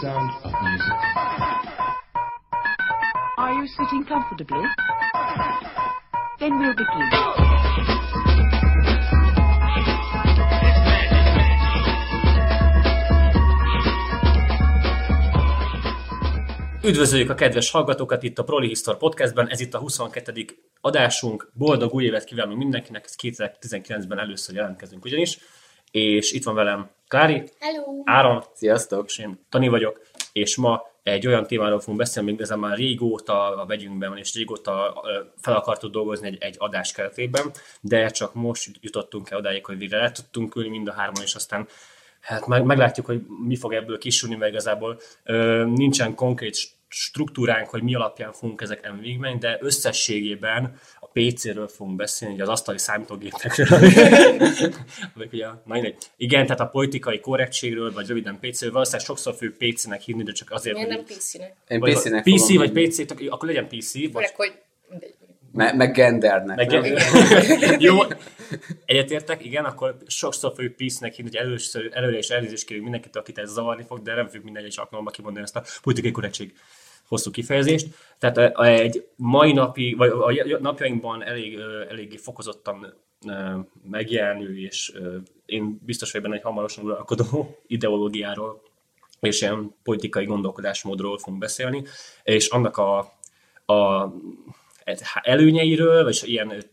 sound of music. Are you sitting comfortably? Then we'll begin. Üdvözöljük a kedves hallgatókat itt a Proli Histor Podcastben, ez itt a 22. adásunk. Boldog új évet kívánunk mindenkinek, ez 2019-ben először jelentkezünk ugyanis. És itt van velem Klári, Hello! Áron, Sziasztok! és én Tani vagyok, és ma egy olyan témáról fogunk beszélni, még ezen már régóta a vegyünkben van, és régóta fel akartuk dolgozni egy, egy adás keretében, de csak most jutottunk el odáig, hogy végre le tudtunk ülni mind a hárman, és aztán hát meg, meglátjuk, hogy mi fog ebből kisülni, mert igazából ö, nincsen konkrét struktúránk, hogy mi alapján fogunk ezeken végigmenni, de összességében PC-ről fogunk beszélni, ugye az asztali számítógépekről. Amik ugye, na mindegy. Igen, tehát a politikai korrektségről, vagy röviden PC-ről, valószínűleg sokszor fő PC-nek hívni, de csak azért, hogy nem PC-nek? Én vagy PC-nek PC vagy. PC, akkor legyen PC, vagy Főleg, hogy mindegy. Me- meg gendernek. meg, nem? jó, egyetértek, igen, akkor sokszor fogjuk PC-nek hívni, hogy először, előre is elnézést kérünk mindenkit, akit ez zavarni fog, de nem fogjuk minden egyes alkalommal kimondani ezt a politikai korrektség hosszú kifejezést. Tehát egy mai napi, vagy a napjainkban elég, eléggé fokozottan megjelenő, és én biztos vagyok benne, hogy hamarosan uralkodó ideológiáról és ilyen politikai gondolkodásmódról fogunk beszélni, és annak a, a előnyeiről, vagy ilyen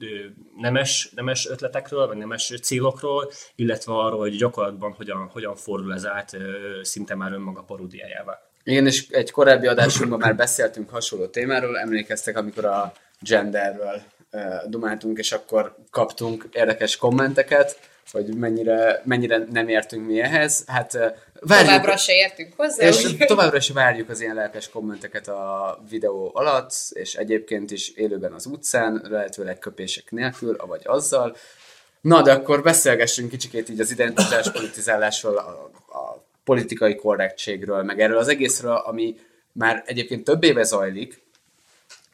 nemes, nemes ötletekről, vagy nemes célokról, illetve arról, hogy gyakorlatban hogyan, hogyan fordul ez át szinte már önmaga paródiájává. Igen, és egy korábbi adásunkban már beszéltünk hasonló témáról, emlékeztek, amikor a genderről dumáltunk, és akkor kaptunk érdekes kommenteket, hogy mennyire, mennyire nem értünk mi ehhez. Hát várjuk, Továbbra se értünk hozzá. és úgy- továbbra is várjuk az ilyen lelkes kommenteket a videó alatt, és egyébként is élőben az utcán, lehetőleg köpések nélkül, avagy azzal. Na, de akkor beszélgessünk kicsikét így az identitás politizálásról, a, a politikai korrektségről, meg erről az egészről, ami már egyébként több éve zajlik,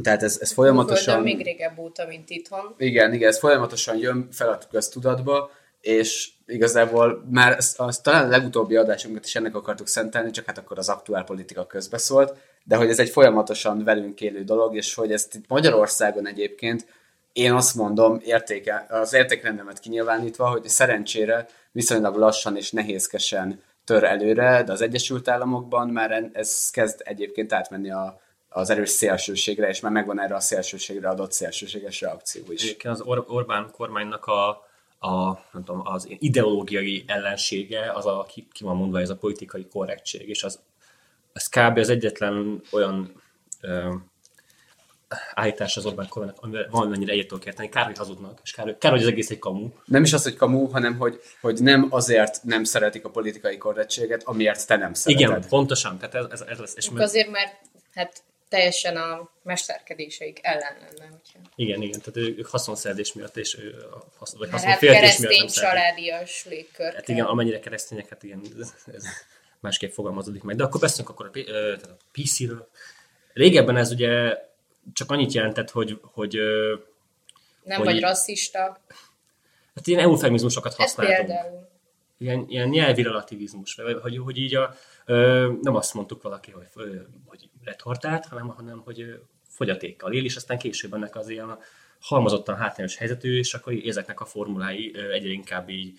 tehát ez, ez folyamatosan... még régebb óta, mint itthon. Igen, igen, ez folyamatosan jön fel a köztudatba, és igazából már az, az, talán a legutóbbi adásunkat is ennek akartuk szentelni, csak hát akkor az aktuál politika közbeszólt, de hogy ez egy folyamatosan velünk élő dolog, és hogy ezt itt Magyarországon egyébként én azt mondom, értéke, az értékrendemet kinyilvánítva, hogy szerencsére viszonylag lassan és nehézkesen tör előre, de az Egyesült Államokban már ez kezd egyébként átmenni a, az erős szélsőségre, és már megvan erre a szélsőségre adott szélsőséges reakció is. Egyébként az Or- Orbán kormánynak a, a, nem tudom, az ideológiai ellensége, az a, ki, ki van mondva, ez a politikai korrektség, és az, az kb. az egyetlen olyan ö, állítás az Orbán kormánynak, amivel valamennyire egyet tudok érteni. Kár, hogy hazudnak, és kár, kár, hogy az egész egy kamu. Nem is az, hogy kamu, hanem hogy, hogy nem azért nem szeretik a politikai korrektséget, amiért te nem szereted. Igen, pontosan, tehát ez, ez, ez lesz. És Ők azért, mert hát teljesen a mesterkedéseik ellen lenne. Hogyha. igen, igen, tehát ők haszonszerzés miatt, és ő a haszon, vagy hát haszonféltés miatt nem családias légkör. Hát igen, amennyire keresztények, hát igen, ez, másképp fogalmazódik meg. De akkor beszélünk akkor a, a PC-ről. Régebben ez ugye csak annyit jelentett, hogy, hogy Nem hogy- vagy rasszista. hát ilyen eufemizmusokat Ez használtunk. például. Ilyen, ilyen nyelvi relativizmus, vagy hogy, hogy így a, ö, nem azt mondtuk valaki, hogy, ö, hogy retardált, hanem, hanem hogy fogyatékkal él, és aztán később ennek az ilyen halmozottan hátrányos helyzetű, és akkor ezeknek a formulái egyre inkább így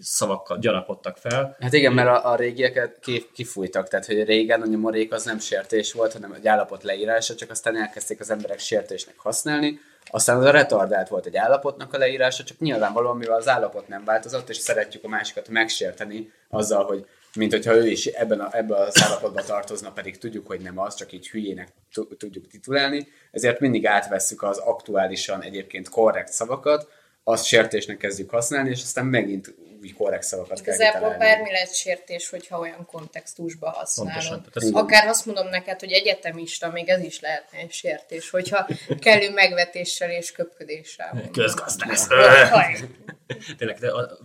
szavakkal gyarapodtak fel. Hát igen, mert a, a régieket ki, kifújtak, tehát hogy régen a nyomorék az nem sértés volt, hanem egy állapot leírása, csak aztán elkezdték az emberek sértésnek használni, aztán az a retardált volt egy állapotnak a leírása, csak nyilvánvalóan, mivel az állapot nem változott, és szeretjük a másikat megsérteni azzal, hogy mint hogyha ő is ebben, a, ebben az állapotban tartozna, pedig tudjuk, hogy nem az, csak így hülyének tu- tudjuk titulálni, ezért mindig átvesszük az aktuálisan egyébként korrekt szavakat, azt sértésnek kezdjük használni, és aztán megint új korrekt szavakat kell Igazából bármi lehet sértés, hogyha olyan kontextusba használod. Pontosan, Akár azt mondom neked, hogy egyetemista, még ez is lehetne egy sértés, hogyha kellő megvetéssel és köpködéssel. Közgazdász. Tényleg, de a-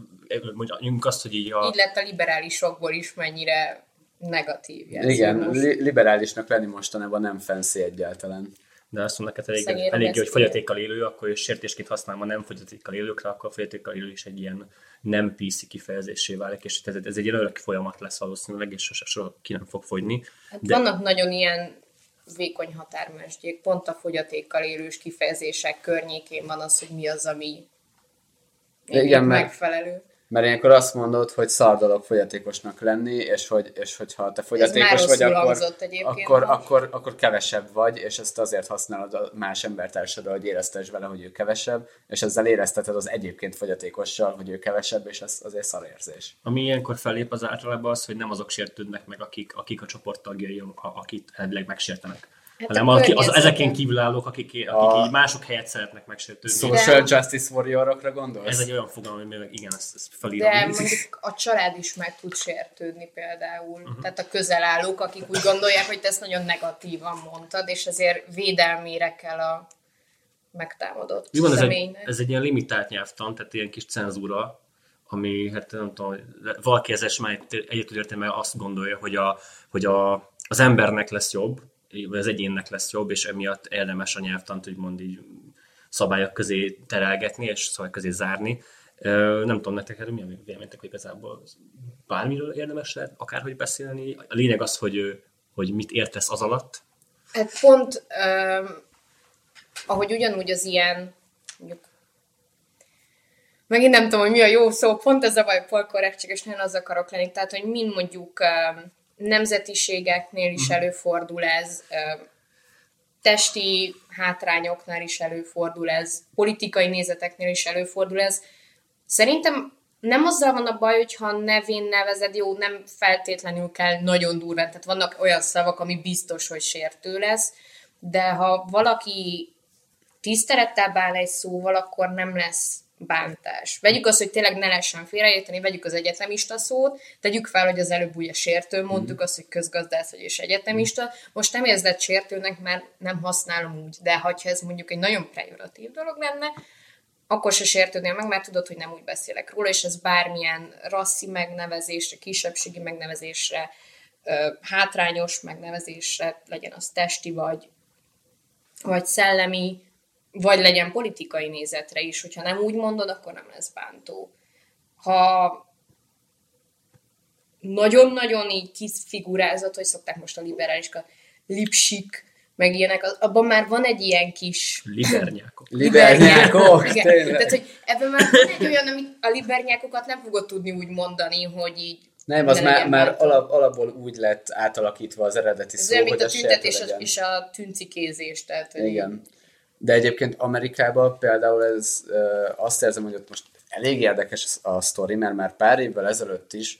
mondjuk azt, hogy így a... Így lett a liberálisokból is mennyire negatív jelző Igen, li- liberálisnak lenni mostanában nem fancy egyáltalán. De azt mondnak, hogy elég, elég hogy fogyatékkal élő, akkor és sértésként használom a nem fogyatékkal élőkre, akkor a fogyatékkal élő is egy ilyen nem PC kifejezésé válik, és ez, ez egy ilyen örök folyamat lesz valószínűleg, és sose, sose ki nem fog fogyni. Hát De- vannak nagyon ilyen vékony határmesdjék, pont a fogyatékkal élős kifejezések környékén van az, hogy mi az, ami Igen, meg- megfelelő. Mert ilyenkor azt mondod, hogy szar dolog fogyatékosnak lenni, és hogy, és hogyha te fogyatékos vagy, akkor, akkor, akkor, akkor kevesebb vagy, és ezt azért használod a más embertársadra, hogy éreztesd vele, hogy ő kevesebb, és ezzel érezteted az egyébként fogyatékossal, hogy ő kevesebb, és ez azért szar érzés. Ami ilyenkor fellép az általában az, hogy nem azok sértődnek meg, akik, akik a csoport tagjai, akit elvileg megsértenek. Hát hanem a aki, az, ezeken kívülállók, akik, akik A- így mások helyet szeretnek megsértődni. Social justice warriorokra gondolsz? Ez egy olyan fogalom, hogy még igen, ezt, ezt felírom. De mondjuk a család is meg tud sértődni például. Uh-huh. Tehát a közelállók, akik úgy gondolják, hogy te ezt nagyon negatívan mondtad, és ezért védelmére kell a megtámadott Mi van, ez egy, személynek. ez egy ilyen limitált nyelvtan, tehát ilyen kis cenzúra, ami, hát nem tudom, valaki ezzel sem egyet egyet tud érteni, mert azt gondolja, hogy, a, hogy a, az embernek lesz jobb, az egyénnek lesz jobb, és emiatt érdemes a nyelvtant úgymond így szabályok közé terelgetni, és szabályok közé zárni. Nem tudom, nektek erről mi a véleményetek, hogy igazából bármiről érdemes lehet akárhogy beszélni. A lényeg az, hogy, hogy mit értesz az alatt. Hát pont, um, ahogy ugyanúgy az ilyen, mondjuk, megint nem tudom, hogy mi a jó szó, pont ez a baj, polkorrektség, és nagyon az akarok lenni. Tehát, hogy mind mondjuk um, nemzetiségeknél is előfordul ez, testi hátrányoknál is előfordul ez, politikai nézeteknél is előfordul ez. Szerintem nem azzal van a baj, hogyha nevén nevezed, jó, nem feltétlenül kell nagyon durván, tehát vannak olyan szavak, ami biztos, hogy sértő lesz, de ha valaki tisztelettel bán egy szóval, akkor nem lesz bántás. Vegyük azt, hogy tényleg ne lehessen félreérteni, vegyük az egyetemista szót, tegyük fel, hogy az előbb ugye sértő, mondtuk azt, hogy közgazdász vagy és egyetemista, most nem érzed sértőnek, mert nem használom úgy, de ha ez mondjuk egy nagyon pejoratív dolog lenne, akkor se sértődnél meg, mert tudod, hogy nem úgy beszélek róla, és ez bármilyen rasszi megnevezésre, kisebbségi megnevezésre, hátrányos megnevezésre, legyen az testi vagy, vagy szellemi, vagy legyen politikai nézetre is, hogyha nem úgy mondod, akkor nem lesz bántó. Ha nagyon-nagyon így kiszfigurázott, hogy szokták most a liberáliska lipsik, meg ilyenek, az- abban már van egy ilyen kis Libernyákok. Libernyákok, Igen. Tehát, hogy ebben már van egy olyan, amit a libernyákokat nem fogod tudni úgy mondani, hogy így Nem, az már, már alap, alapból úgy lett átalakítva az eredeti Ez szó, olyan, mint hogy a tüntetés és, a tüncikézés. Tehát, Igen. De egyébként Amerikában például ez, azt érzem, hogy ott most elég érdekes a sztori, mert már pár évvel ezelőtt is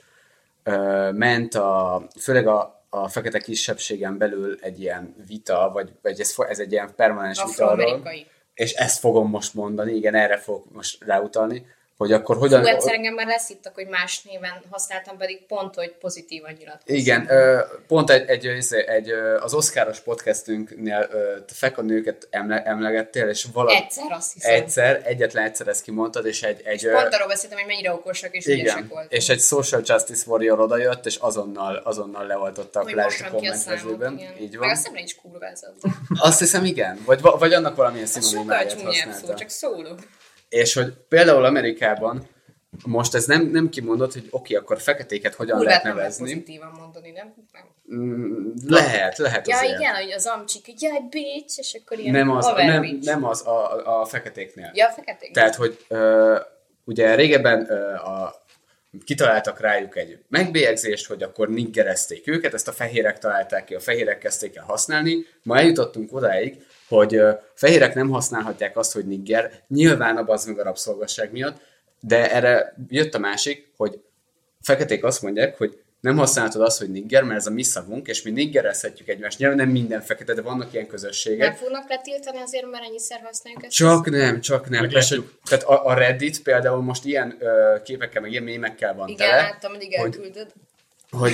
ment a, főleg a, a fekete kisebbségen belül egy ilyen vita, vagy, vagy ez, ez egy ilyen permanens vita és ezt fogom most mondani, igen, erre fog most ráutalni, hogy akkor hogyan... Hú, egyszer engem már leszittak, hogy más néven használtam, pedig pont, hogy pozitívan nyilatkoztam. Igen, pont egy, egy, egy, egy, az Oscaros podcastünknél feka nőket emle, emlegettél, és valami... Egyszer azt hiszem. Egyszer, egyetlen egyszer ezt kimondtad, és egy... egy ö, Pont arról beszéltem, hogy mennyire okosak és ügyesek igen, voltak. és egy social justice warrior odajött, és azonnal, azonnal leoltotta a hogy plányt a igen. Így Meg van. a szemre is kurvázott. Azt hiszem, igen. Vagy, va- vagy annak valamilyen sokkal szinonimáját csúnyább szó, használta. csak szólok. És hogy például Amerikában most ez nem, nem kimondott, hogy oké, akkor feketéket hogyan Kurvát lehet nem nevezni. pozitívan mondani, nem? nem. Mm, Lehet, lehet Ja, azért. igen, hogy az amcsik, hogy jaj, bitch, és akkor ilyen Nem az, nem, bitch. nem az a, a feketéknél. Ja, feketék. Tehát, hogy ö, ugye régebben ö, a, kitaláltak rájuk egy megbélyegzést, hogy akkor niggerezték őket, ezt a fehérek találták ki, a fehérek kezdték el használni. Ma eljutottunk odáig, hogy fehérek nem használhatják azt, hogy nigger, nyilván a bazd meg a rabszolgasság miatt, de erre jött a másik, hogy feketék azt mondják, hogy nem használhatod azt, hogy nigger, mert ez a mi szavunk, és mi niggerezhetjük egymást. Nyilván nem minden fekete, de vannak ilyen közösségek. Nem fognak letiltani azért, mert ennyiszer használjuk ezt? Csak nem, csak nem. És, hogy- tehát a, a Reddit például most ilyen ö, képekkel, meg ilyen mémekkel van Igen, tele, láttam, mindig hogy, elküldöd. hogy,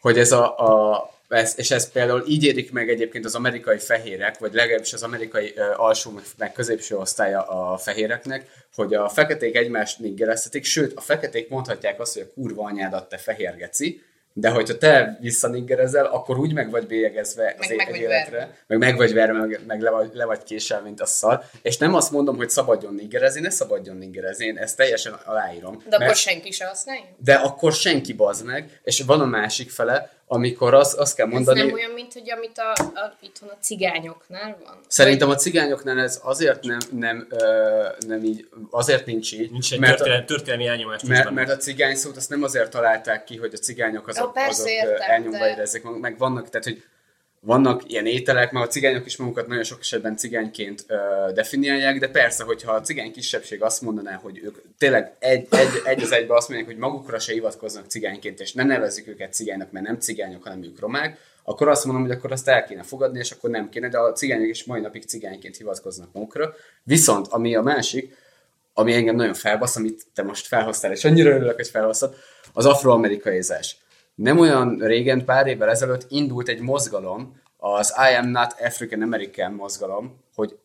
hogy ez a, a ez, és ez például így érik meg egyébként az amerikai fehérek, vagy legalábbis az amerikai ö, alsó, meg- középső osztálya a fehéreknek, hogy a feketék egymást niggereztetik, sőt, a feketék mondhatják azt, hogy a kurva anyádat te fehér geci, de hogyha te visszaniggerezel, akkor úgy meg vagy bélyegezve az Meg- meg életre, meg meg vagy verve, meg, meg le, vagy, le vagy késsel, mint a szar. És nem azt mondom, hogy szabadjon niggerezni, ne szabadjon niggerezni, én ezt teljesen aláírom. De akkor mert- senki se használja? de akkor senki bazd meg, és van a másik fele, amikor azt, azt kell Ez mondani... nem olyan, mint hogy amit a, a, itthon a cigányoknál van? Szerintem a cigányoknál ez azért nem, nem, ö, nem így, azért nincs így, Nincs egy mert, a, történelmi, történelmi elnyomás. mert, mert a cigány szót azt nem azért találták ki, hogy a cigányok azok, Jó, persze, azok értem, elnyomva de- érezzék meg vannak, tehát hogy vannak ilyen ételek, mert a cigányok is magukat nagyon sok esetben cigányként ö, definiálják, de persze, hogyha a cigány kisebbség azt mondaná, hogy ők tényleg egy, egy, egy az egybe azt mondják, hogy magukra se hivatkoznak cigányként, és ne nevezzük őket cigánynak, mert nem cigányok, hanem ők romák, akkor azt mondom, hogy akkor azt el kéne fogadni, és akkor nem kéne, de a cigányok is mai napig cigányként hivatkoznak magukra. Viszont, ami a másik, ami engem nagyon felbasz, amit te most felhoztál, és annyira örülök, hogy felhoztad, az afroamerikaizás. Nem olyan régen, pár évvel ezelőtt indult egy mozgalom, az I am not African American mozgalom, hogy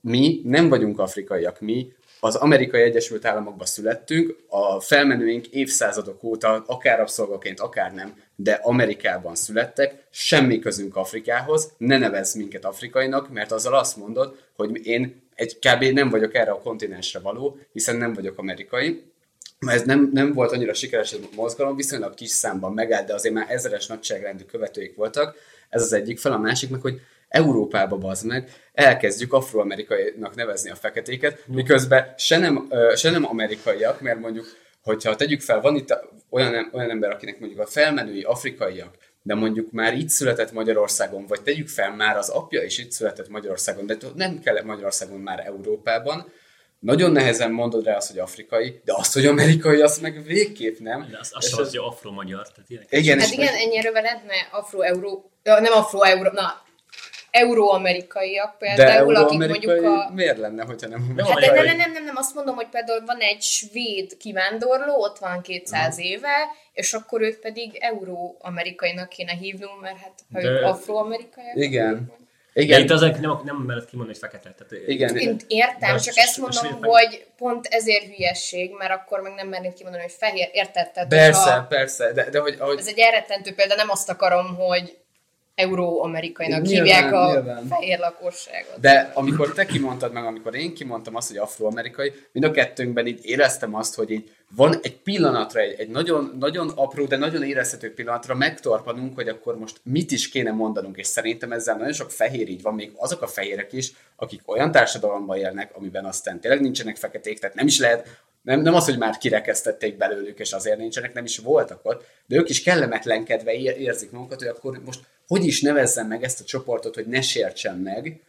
mi nem vagyunk afrikaiak, mi az Amerikai Egyesült Államokban születtünk, a felmenőink évszázadok óta, akár rabszolgaként, akár nem, de Amerikában születtek, semmi közünk Afrikához, ne nevezz minket afrikainak, mert azzal azt mondod, hogy én egy kb. nem vagyok erre a kontinensre való, hiszen nem vagyok amerikai, mert ez nem, nem volt annyira sikeres ez a mozgalom, viszonylag kis számban megállt, de azért már ezeres nagyságrendű követőik voltak. Ez az egyik fel, a másik meg, hogy Európába bazd meg, elkezdjük afroamerikainak nevezni a feketéket, miközben se nem, se nem amerikaiak, mert mondjuk, hogyha tegyük fel, van itt olyan, olyan ember, akinek mondjuk a felmenői afrikaiak, de mondjuk már itt született Magyarországon, vagy tegyük fel, már az apja is itt született Magyarországon, de nem kell Magyarországon már Európában, nagyon nehezen mondod rá azt, hogy afrikai, de azt, hogy amerikai, azt meg végképp nem. De azt, azt És az- az, hogy afro-magyar. Tehát ilyenek. Igen, Hát igen, ennyire lehetne afro-euró, ja, nem afro-euró, na, euró-amerikaiak például, akik mondjuk a... miért lenne, hogyha nem Nem Hát de amerikai. nem, nem, nem, nem, nem, azt mondom, hogy például van egy svéd kivándorló, ott van 200 éve, és akkor őt pedig euró-amerikainak kéne hívnunk, mert hát ha De- ők afro-amerikaiak. Igen. De Igen, itt azért nem, nem mellett kimondani, hogy fekete. Tehát, Igen. Én értem, De csak ezt mondom, hogy pont ezért hülyesség, mert akkor meg nem mernéd kimondani, hogy fehér, érted? Tehát, persze, persze, de, de hogy, ahogy, Ez egy elrettentő példa, nem azt akarom, hogy euró-amerikainak Nyilván, hívják a nyilván. fehér lakosságot. De amikor te kimondtad meg, amikor én kimondtam azt, hogy afroamerikai, mind a kettőnkben így éreztem azt, hogy így van egy pillanatra, egy, egy nagyon, nagyon apró, de nagyon érezhető pillanatra megtorpanunk, hogy akkor most mit is kéne mondanunk, és szerintem ezzel nagyon sok fehér így van, még azok a fehérek is, akik olyan társadalomban élnek, amiben aztán tényleg nincsenek feketék, tehát nem is lehet, nem, nem az, hogy már kirekesztették belőlük, és azért nincsenek, nem is voltak ott, de ők is kellemetlenkedve ér, érzik magukat, hogy akkor most hogy is nevezzem meg ezt a csoportot, hogy ne sértsen meg,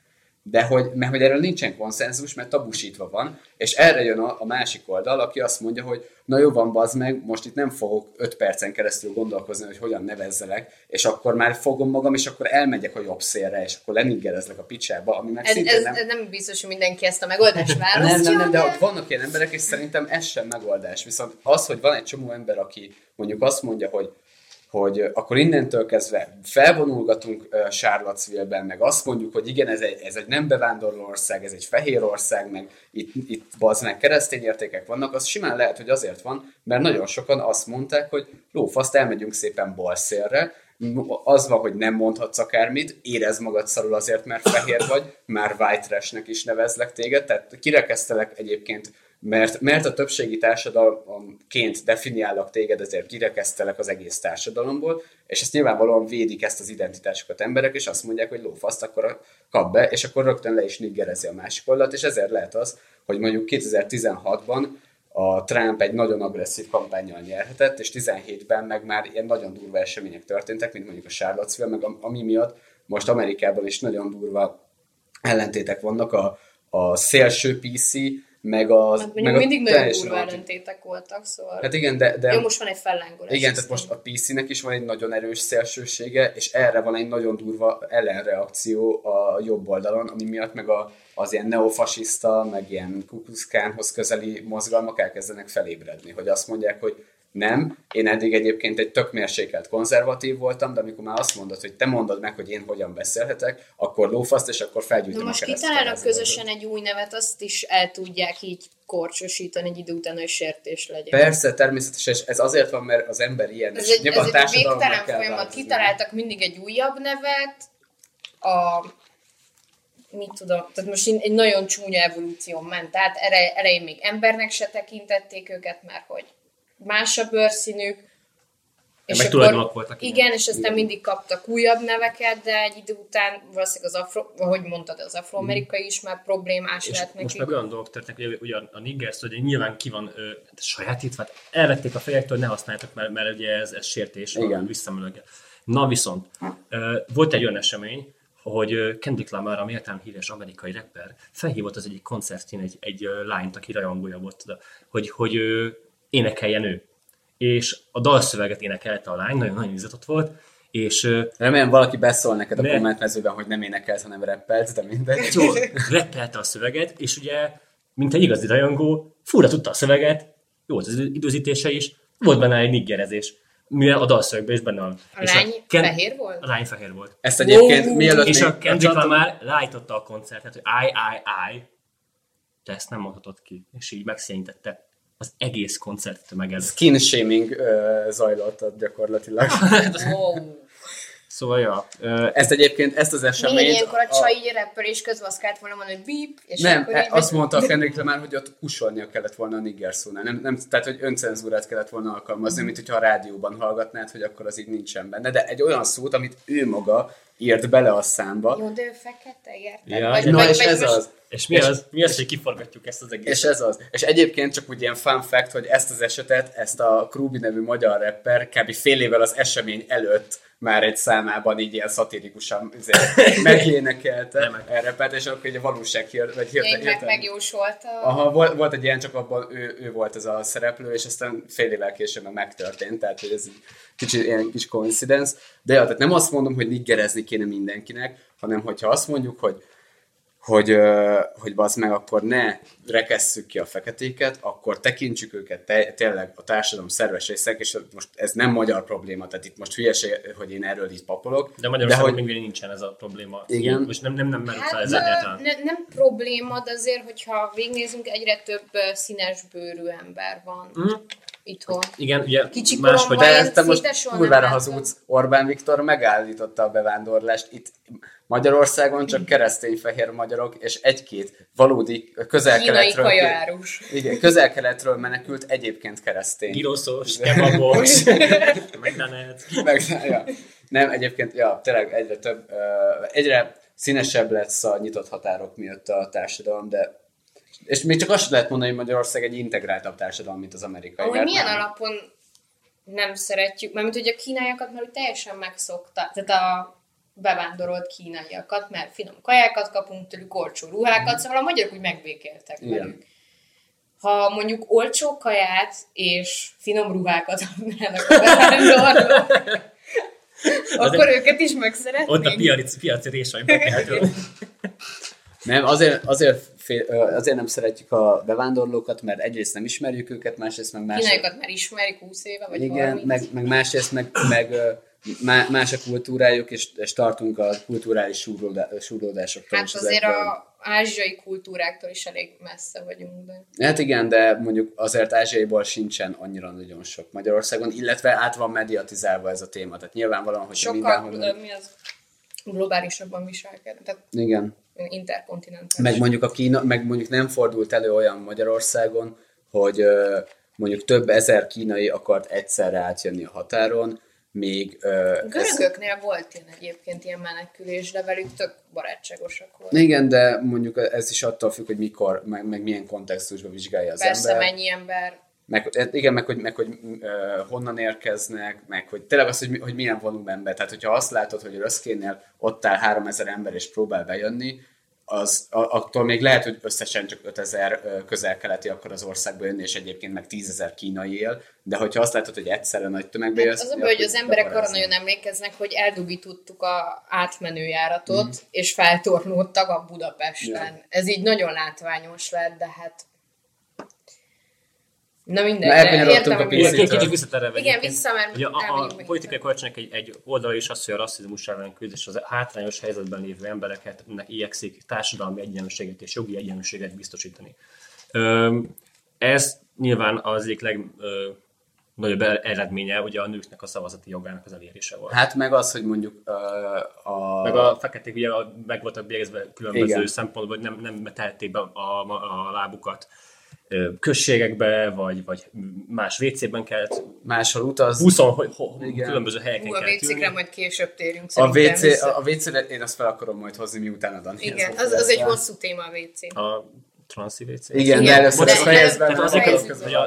de hogy, mert hogy erről nincsen konszenzus, mert tabusítva van, és erre jön a, a másik oldal, aki azt mondja, hogy na jó van, bazd meg, most itt nem fogok 5 percen keresztül gondolkozni, hogy hogyan nevezzelek, és akkor már fogom magam, és akkor elmegyek a jobb szélre, és akkor leniggerezlek a picsába, ami meg Ez, szintén ez, nem... ez nem biztos, hogy mindenki ezt a megoldást választja. Nem, nem, nem, de de- ott vannak ilyen emberek, és szerintem ez sem megoldás. Viszont az, hogy van egy csomó ember, aki mondjuk azt mondja, hogy hogy akkor innentől kezdve felvonulgatunk Charlottesville-ben, meg azt mondjuk, hogy igen, ez egy, ez egy nem bevándorló ország, ez egy fehér ország, meg itt, itt bazd meg keresztény értékek vannak, az simán lehet, hogy azért van, mert nagyon sokan azt mondták, hogy lófaszt, elmegyünk szépen balszélre, az van, hogy nem mondhatsz akármit, érez magad szarul azért, mert fehér vagy, már white trash-nek is nevezlek téged, tehát kirekesztelek egyébként, mert, mert a többségi társadalomként definiállak téged, ezért kirekesztelek az egész társadalomból, és ezt nyilvánvalóan védik ezt az identitásokat emberek, és azt mondják, hogy lófaszt, akkor kap be, és akkor rögtön le is niggerezi a másik oldalt, és ezért lehet az, hogy mondjuk 2016-ban a Trump egy nagyon agresszív kampányjal nyerhetett, és 17-ben meg már ilyen nagyon durva események történtek, mint mondjuk a Charlottesville, meg am- ami miatt most Amerikában is nagyon durva ellentétek vannak a, a szélső PC, meg a... Hát meg mondjuk a mindig nagyon durva ellentétek voltak, szóval... Hát igen, de, de Jó, most van egy fellángolás. igen, tehát most a PC-nek is van egy nagyon erős szélsősége, és erre van egy nagyon durva ellenreakció a jobb oldalon, ami miatt meg a, az ilyen neofasiszta, meg ilyen kukuszkánhoz közeli mozgalmak elkezdenek felébredni, hogy azt mondják, hogy nem. Én eddig egyébként egy tök mérsékelt konzervatív voltam, de amikor már azt mondod, hogy te mondod meg, hogy én hogyan beszélhetek, akkor lófaszt, és akkor felgyújtom Na a most kitalálnak közösen egy új nevet, azt is el tudják így korcsosítani egy idő után, hogy sértés legyen. Persze, természetesen, és ez azért van, mert az ember ilyen, Ez és egy, nyilván ez egy végtelen folyamat. Kitaláltak mindig egy újabb nevet, a mit tudom, tehát most egy nagyon csúnya evolúció ment, tehát elején még embernek se tekintették őket, mert hogy más a bőrszínük, meg tulajdonok voltak, igen. Igen, és aztán mindig kaptak újabb neveket, de egy idő után valószínűleg az afro, ahogy mondtad, az afroamerikai is már problémás És lett most neki. meg olyan dolgok történnek, hogy ugye a Niger hogy nyilván ki van ö, sajátítva, hát elvették a fejektől, ne használjátok, mert, mert ugye ez, ez sértés, visszamenőleg. Na viszont, ö, volt egy olyan esemény, hogy Kendrick Lamar, a méltán híres amerikai rapper, felhívott az egyik koncertjén egy, egy lányt, aki rajongója volt, oda, hogy, hogy énekeljen ő. És a dalszöveget énekelte a lány, nagyon-nagyon izgatott volt, és Remélem valaki beszól neked a Ne. kommentmezőben, hogy nem énekelt, hanem rappelt, de mindegy. jó, reppelte a szöveget, és ugye, mint egy igazi rajongó, fura tudta a szöveget, jó az időzítése is, volt benne egy niggerezés, mivel a dalszövegben is benne van. A És lány fehér volt? A lány fehér volt. Ezt egyébként Wow. mielőtt és a Kendrick Lamar rájtotta a koncertet, hogy I, I, I, de ezt nem mondhatod ki, és így megszényítette az egész koncertet meg előtt. skin shaming uh, zajlott ott gyakorlatilag. Wow. Szóval, ja, Ezt egyébként, ezt az Még eseményt... ilyenkor a csaj így rappel és közben azt kellett volna mondani, hogy bíp, és Nem, akkor e- így azt mondta a Kendrick Lamar, hogy ott kusolnia kellett volna a nigger szónál. Nem, nem, tehát, hogy öncenzúrát kellett volna alkalmazni, mint hogyha a rádióban hallgatnád, hogy akkor az így nincsen benne. De egy olyan szót, amit ő maga írt bele a számba, Jó, de ő fekete, érted? Ja, vagy, na vagy, és vagy ez most- az. és mi az, mi az, hogy kiforgatjuk ezt az egészet? És ez az. És egyébként csak úgy ilyen fun fact, hogy ezt az esetet, ezt a Krubi nevű magyar rapper kb. fél évvel az esemény előtt már egy számában így ilyen szatirikusan izé, megénekelte, elrepelt, és akkor egy valóság hír, vagy hirtelen, meg megjósolta. Aha, volt, volt egy ilyen, csak abban ő, ő volt ez a szereplő, és aztán fél évvel később meg megtörtént, tehát hogy ez egy kicsi, ilyen kis coincidence. De ja, tehát nem azt mondom, hogy niggerezni kéne mindenkinek, hanem hogyha azt mondjuk, hogy hogy, hogy bazd meg, akkor ne rekesszük ki a feketéket, akkor tekintsük őket te, tényleg a társadalom szerves részek, és most ez nem magyar probléma, tehát itt most hülyeség, hogy én erről így papolok. De Magyarországon hogy, még nincsen ez a probléma. Igen. Most nem, nem, nem merült fel Hát ez ö, egyáltalán. ne, nem probléma, de azért, hogyha végnézünk, egyre több színes bőrű ember van Mhm. Itthon. Igen, ugye Kicsi máshogy... koromban De ezt te most kurvára hazudsz. Orbán Viktor megállította a bevándorlást. Itt Magyarországon csak keresztény fehér magyarok, és egy-két valódi közel-keletről, igen, közel-keletről menekült egyébként keresztény. Giroszos, kebabos, McDonald's. Meg, ja. Nem, egyébként, ja, tényleg egyre több, uh, egyre színesebb lesz a nyitott határok miatt a társadalom, de és még csak azt lehet mondani, hogy Magyarország egy integráltabb társadalom, mint az amerikai. Hogy mert milyen nem. alapon nem szeretjük, mert mint hogy a kínaiakat már úgy teljesen megszokta, tehát a bevándorolt kínaiakat, mert finom kajákat kapunk tőlük, olcsó ruhákat, szóval a magyarok úgy megbékéltek Igen. velük. Ha mondjuk olcsó kaját és finom ruhákat adnának a bevándorlók, akkor őket is megszeretnénk. Ott a piaci, piaci kell. Nem, azért, azért, fél, azért nem szeretjük a bevándorlókat, mert egyrészt nem ismerjük őket, másrészt meg más... Kínaiakat már ismerik 20 éve, vagy Igen, 30. meg, meg másrészt meg, meg má- más a kultúrájuk, és, és tartunk a kulturális súrlódá- súrlódásoktól. Hát azért ezekből. a ázsiai kultúráktól is elég messze vagyunk, de... Hát igen, de mondjuk azért ázsiaiból sincsen annyira nagyon sok Magyarországon, illetve át van mediatizálva ez a téma. Tehát nyilvánvalóan, hogy Sokkal, mindenhol... mi az, globálisabban viselkednek, tehát Igen. interkontinentális. Meg mondjuk, a Kína, meg mondjuk nem fordult elő olyan Magyarországon, hogy mondjuk több ezer kínai akart egyszerre átjönni a határon, még... Ö, ez, Görögöknél volt ilyen egyébként ilyen menekülés, de velük tök barátságosak volt. igen, de mondjuk ez is attól függ, hogy mikor, meg, meg milyen kontextusban vizsgálja az Persze ember. mennyi ember. Meg, hát igen, meg hogy, meg, hogy uh, honnan érkeznek, meg hogy tényleg az, hogy, hogy milyen volumenben. Tehát, hogyha azt látod, hogy Röszkénél ott áll 3000 ember és próbál bejönni, az, a, attól még lehet, hogy összesen csak 5000 ö, közel-keleti akar az országba jönni, és egyébként meg 10.000 kínai él, de hogyha azt látod, hogy egyszerre nagy tömegbe Hát jössz... az a baj, hogy az emberek arra nagyon emlékeznek, hogy eldugítottuk a átmenőjáratot, mm. és feltornódtak a Budapesten. Ja. Ez így nagyon látványos lett, de hát Na mindegy, Na, elkanyarodtunk értem, a van. kicsit visszaterelve. Igen, vissza, mert Ugye a, a politikai korrektsnek egy, egy oldala is az, hogy a rasszizmus ellen küzd, és az hátrányos helyzetben lévő embereket nek igyekszik társadalmi egyenlőséget és jogi egyenlőséget biztosítani. Ez nyilván az egyik legnagyobb eredménye ugye a nőknek a szavazati jogának az elérése volt. Hát meg az, hogy mondjuk ö, a... Meg a feketék ugye meg voltak bélyegezve különböző Igen. Szempontból, hogy nem, nem tehették be a, a, a lábukat községekbe, vagy, vagy más WC-ben kellett, máshol utaz. 20 ho, ho, Igen. különböző helyeken Hú, a kellett ülni. WC-kre majd később térünk A WC, vissza. a WC-re én azt fel akarom majd hozni, miután a Dani. Igen, az, az egy hosszú téma a WC. A transzi WC. Igen, de először ezt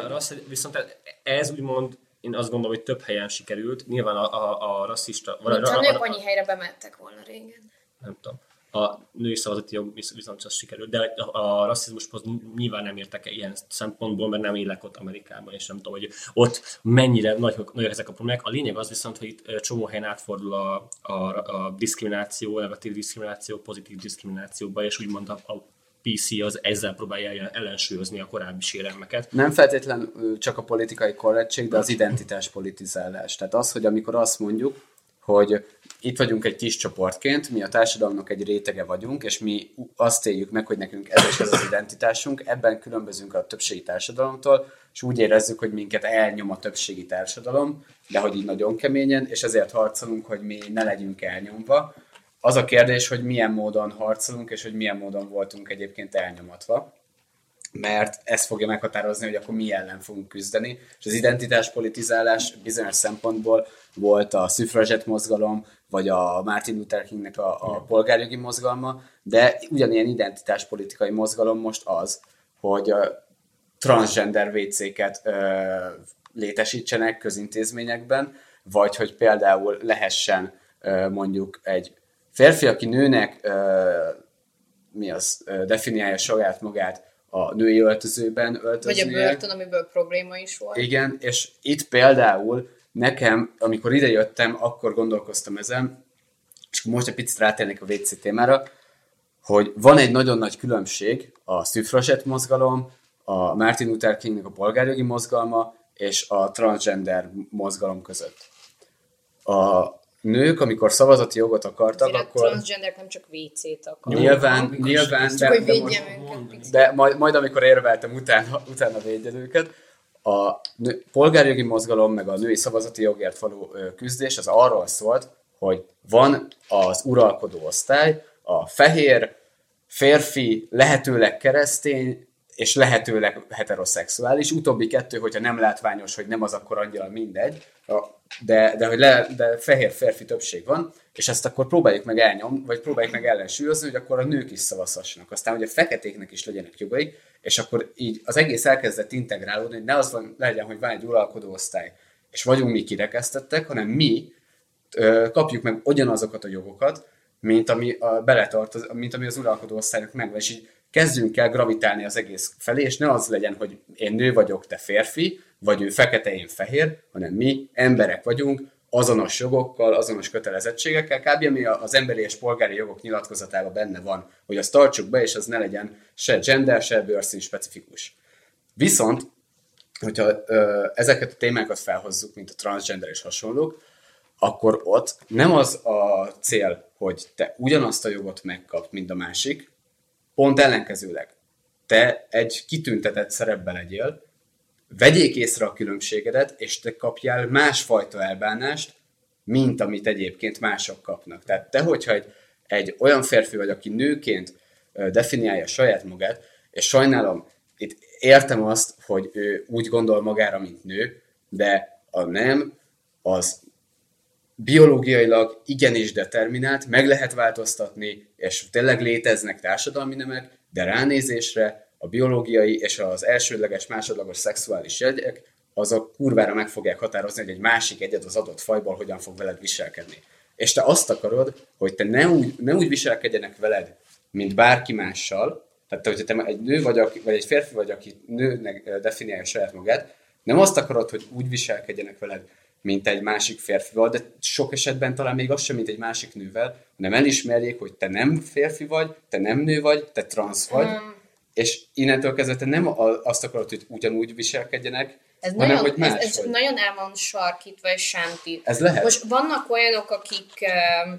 rassz, viszont ez úgymond, én azt gondolom, hogy több helyen sikerült. Nyilván a, a, a rasszista... vagy Mint a- a a- nők a- annyi helyre bementek volna régen. nem tudom. A női szavazati jog visz- viszont az sikerült, de a, a rasszizmushoz nyilván nem értek ilyen szempontból, mert nem élek ott Amerikában, és nem tudom, hogy ott mennyire nagyok, nagyok ezek a problémák. A lényeg az viszont, hogy itt csomó helyen átfordul a, a, a diszkrimináció, negatív diszkrimináció, pozitív diszkriminációba, és úgymond a, a PC az ezzel próbálja ellen- ellensúlyozni a korábbi sérelmeket. Nem feltétlenül csak a politikai korrektség, de az identitás politizálás. Tehát az, hogy amikor azt mondjuk, hogy itt vagyunk egy kis csoportként, mi a társadalomnak egy rétege vagyunk, és mi azt éljük meg, hogy nekünk ez és ez az identitásunk, ebben különbözünk a többségi társadalomtól, és úgy érezzük, hogy minket elnyom a többségi társadalom, de hogy így nagyon keményen, és ezért harcolunk, hogy mi ne legyünk elnyomva. Az a kérdés, hogy milyen módon harcolunk, és hogy milyen módon voltunk egyébként elnyomatva mert ez fogja meghatározni, hogy akkor mi ellen fogunk küzdeni. És az identitáspolitizálás bizonyos szempontból volt a szüfrazsett mozgalom, vagy a Martin Luther Kingnek a, a polgárjogi mozgalma, de ugyanilyen identitáspolitikai mozgalom most az, hogy a transgender WC-ket ö, létesítsenek közintézményekben, vagy hogy például lehessen ö, mondjuk egy férfi, aki nőnek ö, mi az, ö, definiálja saját magát a női öltözőben Vagy öltözni. a börtön, amiből probléma is volt. Igen, és itt például nekem, amikor ide jöttem, akkor gondolkoztam ezen, és most egy picit rátérnék a WC témára, hogy van egy nagyon nagy különbség a szüfrasett mozgalom, a Martin Luther Kingnek a polgárjogi mozgalma és a transgender mozgalom között. A nők, amikor szavazati jogot akartak, Azért a akkor transgender nem csak WC-t akar. nyilván, nyilván, Csak de, hogy de védjem most- őket. de majd, majd amikor érveltem, utána, utána védjen őket. A nő, polgárjogi mozgalom, meg a női szavazati jogért való küzdés, az arról szólt, hogy van az uralkodó osztály, a fehér, férfi, lehetőleg keresztény, és lehetőleg heteroszexuális. Utóbbi kettő, hogyha nem látványos, hogy nem az, akkor annyira mindegy. De, de hogy le, de fehér férfi többség van, és ezt akkor próbáljuk meg elnyom, vagy próbáljuk meg ellensúlyozni, hogy akkor a nők is szavazhassanak. Aztán, hogy a feketéknek is legyenek jogaik, és akkor így az egész elkezdett integrálódni, hogy ne az van, legyen, hogy van egy uralkodó osztály, és vagyunk mi kirekesztettek, hanem mi kapjuk meg ugyanazokat a jogokat, mint ami a beletartoz, mint ami az uralkodó osztálynak megvan, és így kezdjünk el gravitálni az egész felé, és ne az legyen, hogy én nő vagyok, te férfi, vagy ő fekete, én fehér, hanem mi emberek vagyunk, azonos jogokkal, azonos kötelezettségekkel, kb. ami az emberi és polgári jogok nyilatkozatában benne van, hogy azt tartsuk be, és az ne legyen se gender, se bőrszín specifikus. Viszont, hogyha ö, ezeket a témákat felhozzuk, mint a transgender és hasonlók, akkor ott nem az a cél, hogy te ugyanazt a jogot megkapd, mint a másik, pont ellenkezőleg. Te egy kitüntetett szerepben legyél, vegyék észre a különbségedet, és te kapjál másfajta elbánást, mint amit egyébként mások kapnak. Tehát te, hogyha egy, egy olyan férfi vagy, aki nőként definiálja saját magát, és sajnálom, itt értem azt, hogy ő úgy gondol magára, mint nő, de a nem az biológiailag igenis determinált, meg lehet változtatni, és tényleg léteznek társadalmi nemek, de ránézésre a biológiai és az elsődleges, másodlagos szexuális jegyek, azok kurvára meg fogják határozni, hogy egy másik egyed az adott fajból hogyan fog veled viselkedni. És te azt akarod, hogy te ne úgy, ne úgy viselkedjenek veled, mint bárki mással, tehát te, hogyha te egy nő vagy, aki, vagy egy férfi vagy, aki nőnek definiálja saját magát, nem azt akarod, hogy úgy viselkedjenek veled, mint egy másik férfival, de sok esetben talán még az sem, mint egy másik nővel, hanem elismerjék, hogy te nem férfi vagy, te nem nő vagy, te transz vagy, Um, és innentől kezdve te nem azt akarod, hogy ugyanúgy viselkedjenek, Ez hanem nagyon, hogy ez, máshogy. ez nagyon el van sarkítva és sánti. Ez lehet. Most vannak olyanok, akik uh,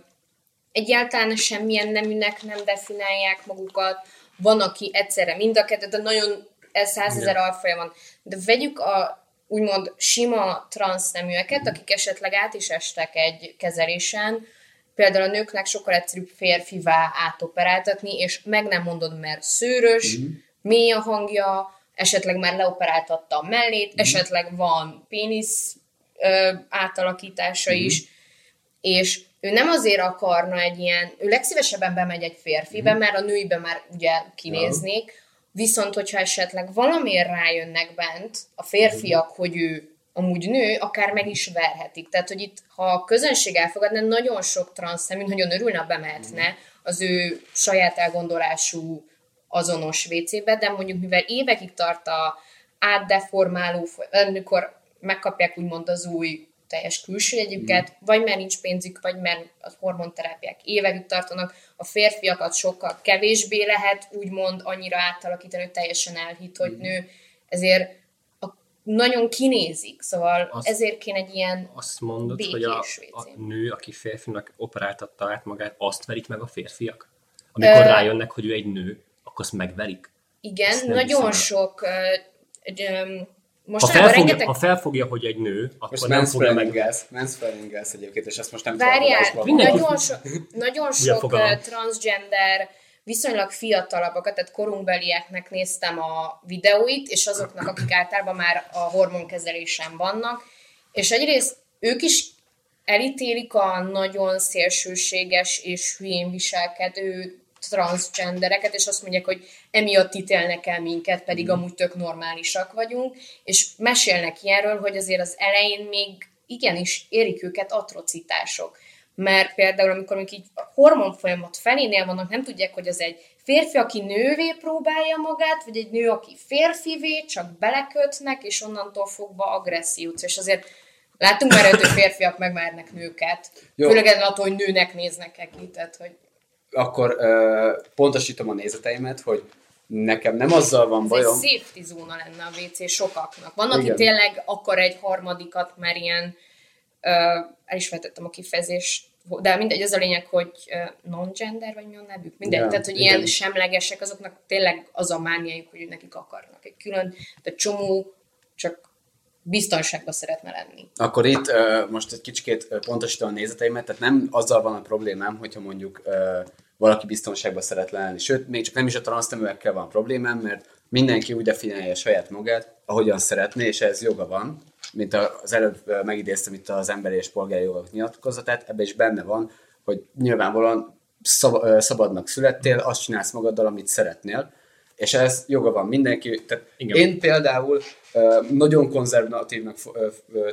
egyáltalán semmilyen neműnek nem definiálják magukat, van, aki egyszerre mind a kettő, de nagyon ez százezer alfaja van. De vegyük a úgymond sima transzneműeket, akik esetleg át is estek egy kezelésen, például a nőknek sokkal egyszerűbb férfivá átoperáltatni, és meg nem mondod, mert szőrös, mély a hangja, esetleg már leoperáltatta a mellét, esetleg van pénisz ö, átalakítása is, és ő nem azért akarna egy ilyen, ő legszívesebben bemegy egy férfibe, mert a nőibe már ugye kinéznék, viszont hogyha esetleg valamiért rájönnek bent a férfiak, hogy ő amúgy nő, akár meg is verhetik. Tehát, hogy itt, ha a közönség elfogadna, nagyon sok transznemű nagyon örülne, bemehetne az ő saját elgondolású azonos WC-be, de mondjuk mivel évekig tart a átdeformáló, amikor megkapják úgymond az új teljes külső jegyüket, vagy mert nincs pénzük, vagy mert a hormonterápiák évekig tartanak, a férfiakat sokkal kevésbé lehet úgymond annyira átalakítani, hogy teljesen elhitt, hogy nő, ezért a, nagyon kinézik, szóval Az- ezért kéne egy ilyen Azt mondod, hogy a, a nő, aki férfinak operáltatta át magát, azt verik meg a férfiak? Amikor Ö- rájönnek, hogy ő egy nő, akkor azt megverik? Igen, nem nagyon sok ö, egy, ö, Ha felfogja, rengeteg... ha felfogja, hogy egy nő, akkor Most nem fogja meg... mansplainingelsz, mansplainingelsz egyébként, és ezt most nem tudom Várjál, nagyon, so, nagyon sok transgender, viszonylag fiatalabbakat, tehát korunkbelieknek néztem a videóit, és azoknak, akik általában már a hormonkezelésen vannak, és egyrészt ők is elítélik a nagyon szélsőséges és hülyén viselkedő transgendereket, és azt mondják, hogy emiatt ítélnek el minket, pedig amúgy tök normálisak vagyunk, és mesélnek ilyenről, hogy azért az elején még igenis érik őket atrocitások. Mert például, amikor mondjuk így a hormonfolyamat felénél vannak, nem tudják, hogy az egy férfi, aki nővé próbálja magát, vagy egy nő, aki férfivé, csak belekötnek, és onnantól fogva agressziót. És azért láttunk már hogy férfiak megmernek nőket. Jó. Főleg attól, hogy nőnek néznek ki, tehát, hogy Akkor ö, pontosítom a nézeteimet, hogy nekem nem azzal van ez bajom, egy safety zóna lenne a WC sokaknak. Van, aki Igen. tényleg akar egy harmadikat, mert ilyen, ö, el is vetettem a kifejezést, de mindegy, az a lényeg, hogy non-gender, vagy mi a nevük? Mindegy, Ja, tehát, hogy igen. ilyen semlegesek, azoknak tényleg az a mániájuk, hogy nekik akarnak egy külön, de csomó csak biztonságban szeretne lenni. Akkor itt uh, most egy kicsikét ö, pontosítom a nézeteimet, tehát nem azzal van a problémám, hogyha mondjuk uh, valaki biztonságban szeret lenni. Sőt, még csak nem is a transzneműekkel van problémám, mert mindenki úgy definiálja saját magát, ahogyan szeretné, és ez joga van, mint az előbb megidéztem itt az emberi és polgári jogok nyilatkozatát, ebben is benne van, hogy nyilvánvalóan szab- szabadnak születtél, azt csinálsz magaddal, amit szeretnél, és ez joga van mindenki. Tehát Igen. én például nagyon konzervatívnak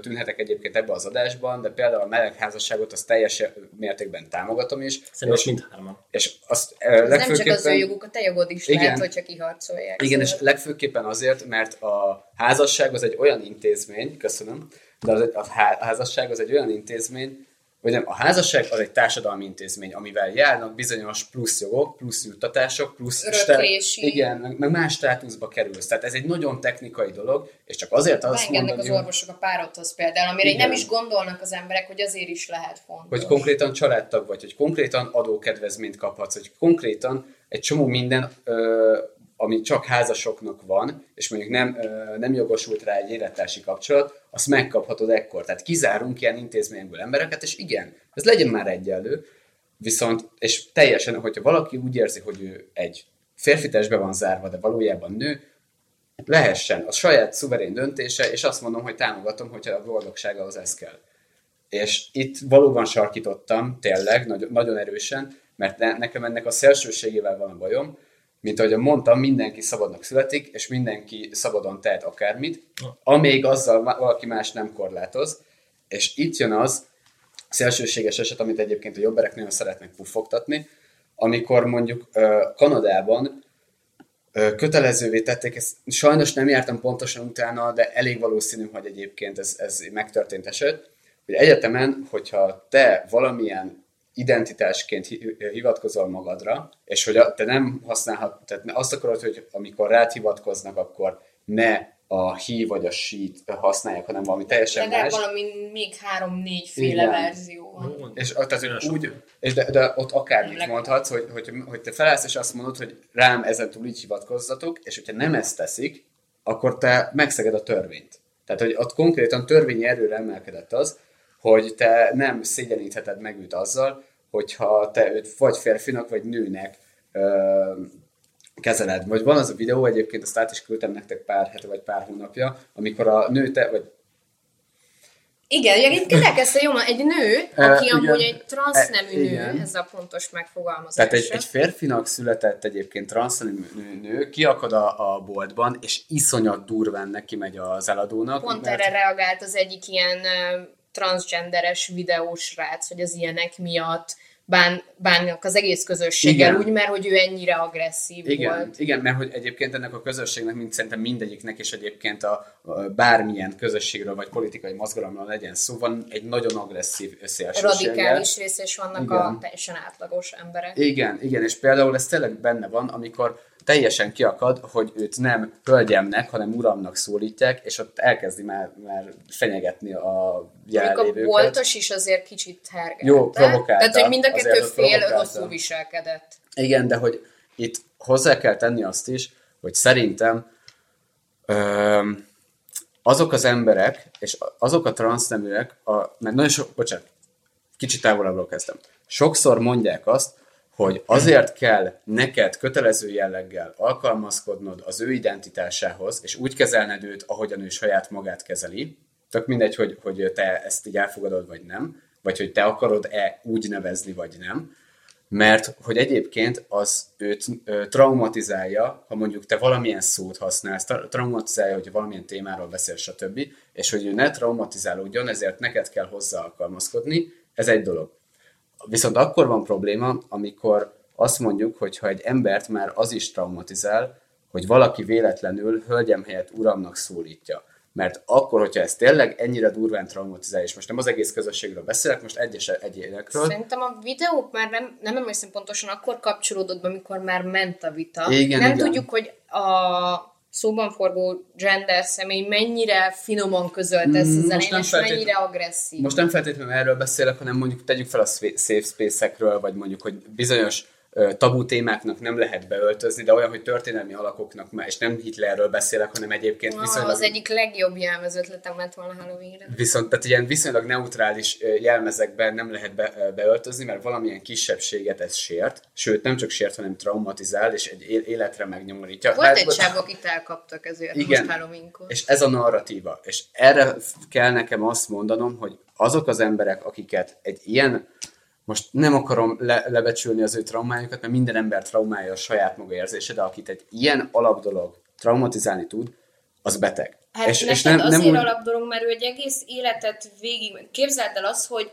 tűnhetek egyébként ebbe az adásban, de például a melegházasságot azt teljes mértékben támogatom is. Szerintem és, mindhárman. és azt Ez nem csak legfőképpen... az ő joguk, a te jogod is Igen. lehet, hogyha kiharcolják. Igen, és Szóval- legfőképpen azért, mert a házasság az egy olyan intézmény, köszönöm, de az egy, a házasság az egy olyan intézmény, vagy nem, a házasság az egy társadalmi intézmény, amivel járnak bizonyos plusz jogok, plusz juttatások, plusz... Öröklési. igen, meg, meg más státuszba kerülsz. Tehát ez egy nagyon technikai dolog, és csak azért azt Beengednek mondani, az orvosok a párodhoz például, amire Igen. nem is gondolnak az emberek, hogy azért is lehet fontos. hogy konkrétan családtag vagy, hogy konkrétan adókedvezményt kaphatsz, hogy konkrétan egy csomó minden, ö, ami csak házasoknak van, és mondjuk nem, nem jogosult rá egy élettársi kapcsolat, azt megkaphatod ekkor. Tehát kizárunk ilyen intézményekből embereket, és igen, ez legyen már egyenlő, viszont, és teljesen, hogyha valaki úgy érzi, hogy ő egy férfi testbe van zárva, de valójában nő, lehessen, a saját szuverén döntése, és azt mondom, hogy támogatom, hogyha a boldogságához ez kell. És itt valóban sarkítottam, tényleg, nagyon, erősen, mert ne, nekem ennek a szélsőségével van a bajom, mint ahogy mondtam, mindenki szabadnak születik, és mindenki szabadon tehet akármit, amíg azzal valaki más nem korlátoz. És itt jön az szélsőséges eset, amit egyébként a jobberek nagyon szeretnek puffogtatni, amikor mondjuk Kanadában kötelezővé tették, ezt sajnos nem jártam pontosan utána, de elég valószínű, hogy egyébként ez, ez megtörtént eset, hogy egyetemen, hogyha te valamilyen identitásként hi- hivatkozol magadra, és hogy te nem használhat, tehát azt akarod, hogy amikor rád hivatkoznak, akkor ne a hi vagy a sheet használják, hanem valami teljesen Legalább más. valami még három-négy féle Igen. verzió van. És ott, tehát, úgy, és de, de ott akármit Nem mondhatsz, hogy, hogy, hogy te felállsz, és azt mondod, hogy rám ezen túl így hivatkozzatok, és hogyha nem ezt teszik, akkor te megszeged a törvényt. Tehát, hogy ott konkrétan törvényi erőre emelkedett az, hogy te nem szégyenítheted meg őt azzal, hogyha te őt vagy férfinak, vagy nőnek ö, kezeled. Vagy van az a videó, egyébként azt át is küldtem nektek pár hete, vagy pár hónapja, amikor a nő, te, vagy Igen, egyébként elkezdte jó, egy nő, aki igen. amúgy egy transznemű Eh, nő, ez a pontos megfogalmazás. Tehát egy, egy férfinak született egyébként transznemű nő, nő, kiakad a, a boltban, és iszonyat durván neki megy az eladónak. Pont mert- erre reagált az egyik ilyen transgenderes videós rác, hogy az ilyenek miatt bán, bánnak az egész közösséggel Igen. úgy, mert hogy ő ennyire agresszív Igen, volt. igen, mert hogy egyébként ennek a közösségnek, mint szerintem mindegyiknek, és egyébként a, a bármilyen közösségről vagy politikai mozgalomról legyen szó, van egy nagyon agresszív szélsősége. Radikális része, és vannak Igen. a teljesen átlagos emberek. Igen, igen, és például ez tényleg benne van, amikor teljesen kiakad, hogy őt nem hölgyemnek, hanem uramnak szólítják, és ott elkezdi már, már fenyegetni a Mondjuk a jelenlévőket. boltos is azért kicsit hergelte. Jó, provokálta. Tehát, hogy mind a kettő fél rosszul viselkedett. Igen, de hogy itt hozzá kell tenni azt is, hogy szerintem öm, azok az emberek, és azok a transzneműek, a, mert nagyon sok, bocsánat, kicsit távolabbról kezdtem. Sokszor mondják azt, hogy azért kell neked kötelező jelleggel alkalmazkodnod az ő identitásához, és úgy kezelned őt, ahogyan ő saját magát kezeli, tök mindegy, hogy, hogy te ezt így elfogadod, vagy nem, vagy hogy te akarod-e úgy nevezni, vagy nem, mert hogy egyébként az őt traumatizálja, ha mondjuk te valamilyen szót használsz, tra- traumatizálja, hogy valamilyen témáról beszél, stb., és hogy ő ne traumatizálódjon, ezért neked kell hozzá alkalmazkodni, ez egy dolog. Viszont akkor van probléma, amikor azt mondjuk, hogy ha egy embert már az is traumatizál, hogy valaki véletlenül hölgyem helyett uramnak szólítja. Mert akkor, hogyha ez tényleg ennyire durván traumatizál, és most nem az egész közösségről beszélek, most egyes egyénekről, Szerintem a videók már nem, nem emlékszem pontosan, akkor kapcsolódott be, amikor már ment a vita. Igen, nem igen. tudjuk, hogy a szóban forgó gender személy mennyire finoman közölt ezt Mm, elején, nem és feltét- mennyire agresszív. Most nem feltétlenül erről beszélek, hanem mondjuk tegyük fel a safe space-ekről, vagy mondjuk, hogy bizonyos tabu témáknak nem lehet beöltözni, de olyan, hogy történelmi alakoknak már, és nem Hitlerről beszélek, hanem egyébként Ah, viszonylag... Az egyik legjobb jelmezötletem lett volna Halloweenre. Viszont tehát ilyen viszonylag neutrális jelmezekben nem lehet be, beöltözni, mert valamilyen kisebbséget ez sért, sőt nem csak sért, hanem traumatizál, és egy életre megnyomorítja. Volt Hát, egy sáv, akit elkaptak ezért Igen. most Halloweenkor. És ez a narratíva. És erre kell nekem azt mondanom, hogy azok az emberek, akiket egy ilyen, most nem akarom le, lebecsülni az ő traumájukat, mert minden ember traumája a saját maga érzése, de akit egy ilyen alapdolog traumatizálni tud, az beteg. Hát és, neked nem, azért úgy- úgy... alap dolog, mert ő egy egész életet végig... Képzeld el azt, hogy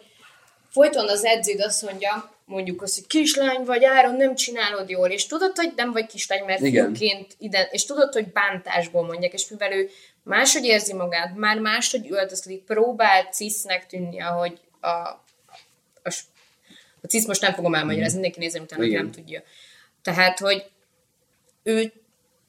folyton az edződ azt mondja, mondjuk azt, hogy kislány vagy, Áron, nem csinálod jól, és tudod, hogy nem vagy kislány, mert Igen. fiúként ide, és tudod, hogy bántásból mondják, és mivel ő máshogy érzi magát, már máshogy öltözködik, próbál cisznek tűnni, ahogy a, a, s- a cisz most nem fogom elmagyarázni, mindenki nézem utána, nem tudja. Tehát, hogy ő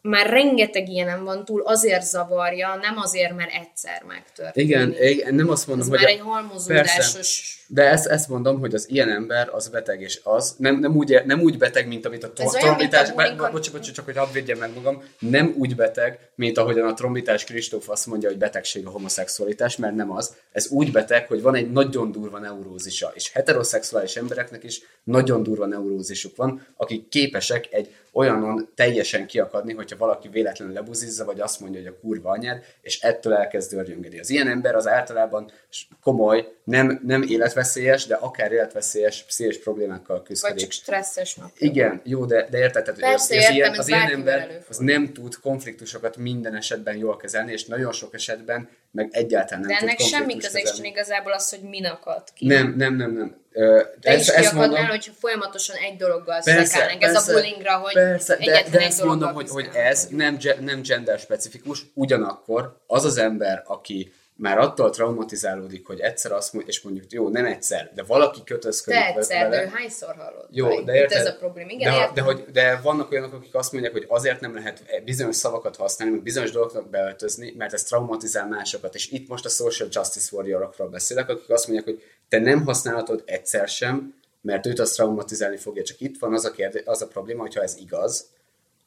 már rengeteg ilyenem van túl, azért zavarja, nem azért, mert egyszer megtörténik. Igen, igen, nem azt mondom, Ez hogy... már a- egy halmozódásos... Persze. De ezt, ezt mondom, hogy az ilyen ember az beteg, és az nem, nem, úgy, nem úgy beteg, mint amit a Ez trombitás... Bocs, bocs, csak hogy hadd védjem meg magam. Nem úgy beteg, mint ahogyan a trombitás Kristóf azt mondja, hogy betegség a homoszexualitás, mert nem az. Ez úgy beteg, hogy van egy nagyon durva neurózisa, és heteroszexuális embereknek is nagyon durva neurózisuk van, akik képesek egy olyanon teljesen kiakadni, hogyha valaki véletlenül lebuzizza, vagy azt mondja, hogy a kurva anyád, és ettől elkezd dörgyöngeni. Az ilyen ember az általában komoly, nem, nem életveszélyes, de akár életveszélyes pszichés problémákkal Vagy küzdik. csak stresszes nap. Igen, jó, de, de érted, tehát Persze, az, értem, ilyen, az ilyen ember előfordul. az nem tud konfliktusokat minden esetben jól kezelni, és nagyon sok esetben meg egyáltalán nem De ennek semmi köze. Isten igazából az, hogy min akad ki. Nem, nem, nem, nem. Ö, Te is kiakadnál, mondom- hogyha folyamatosan egy dologgal szekálnánk. Ez a persze, bullyingra, hogy persze, de, de ezt mondom, hogy, hogy ez nem, nem gender specifikus, ugyanakkor az az ember, aki már attól traumatizálódik, hogy egyszer azt mondja, és mondjuk, jó, nem egyszer, de valaki kötözködik De egyszer, vele. de hányszor hallott? Jó, Vagy de érted? ez a probléma. Igen, de, értem. de, hogy, de vannak olyanok, akik azt mondják, hogy azért nem lehet bizonyos szavakat használni, meg bizonyos dolgoknak beöltözni, mert ez traumatizál másokat. És itt most a social justice warriorokról beszélek, akik azt mondják, hogy te nem használhatod egyszer sem, mert őt az traumatizálni fogja. Csak itt van az a, kérdé, az a probléma, hogyha ez igaz,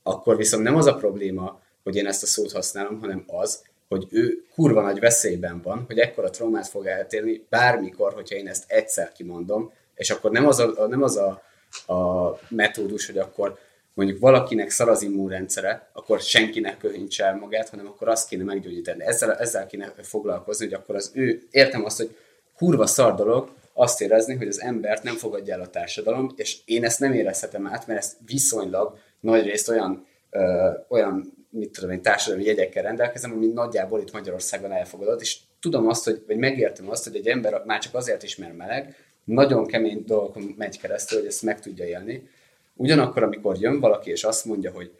akkor viszont nem az a probléma, hogy én ezt a szót használom, hanem az, hogy ő kurva nagy veszélyben van, hogy ekkora traumát fog eltérni bármikor, hogyha én ezt egyszer kimondom, és akkor nem az a, nem az a, a metódus, hogy akkor mondjuk valakinek szar az immunrendszere, akkor senkinek köhintse el magát, hanem akkor azt kéne meggyógyítani. Ezzel, ezzel kéne foglalkozni, hogy akkor az ő, értem azt, hogy kurva szar dolog azt érezni, hogy az embert nem fogadja el a társadalom, és én ezt nem érezhetem át, mert ez viszonylag nagy részt olyan, ö, olyan mit tudom én, társadalmi jegyekkel rendelkezem, ami nagyjából itt Magyarországon elfogadott, és tudom azt, hogy, vagy megértem azt, hogy egy ember már csak azért is, mert meleg, nagyon kemény dolgokon megy keresztül, hogy ezt meg tudja élni. Ugyanakkor, amikor jön valaki, és azt mondja, hogy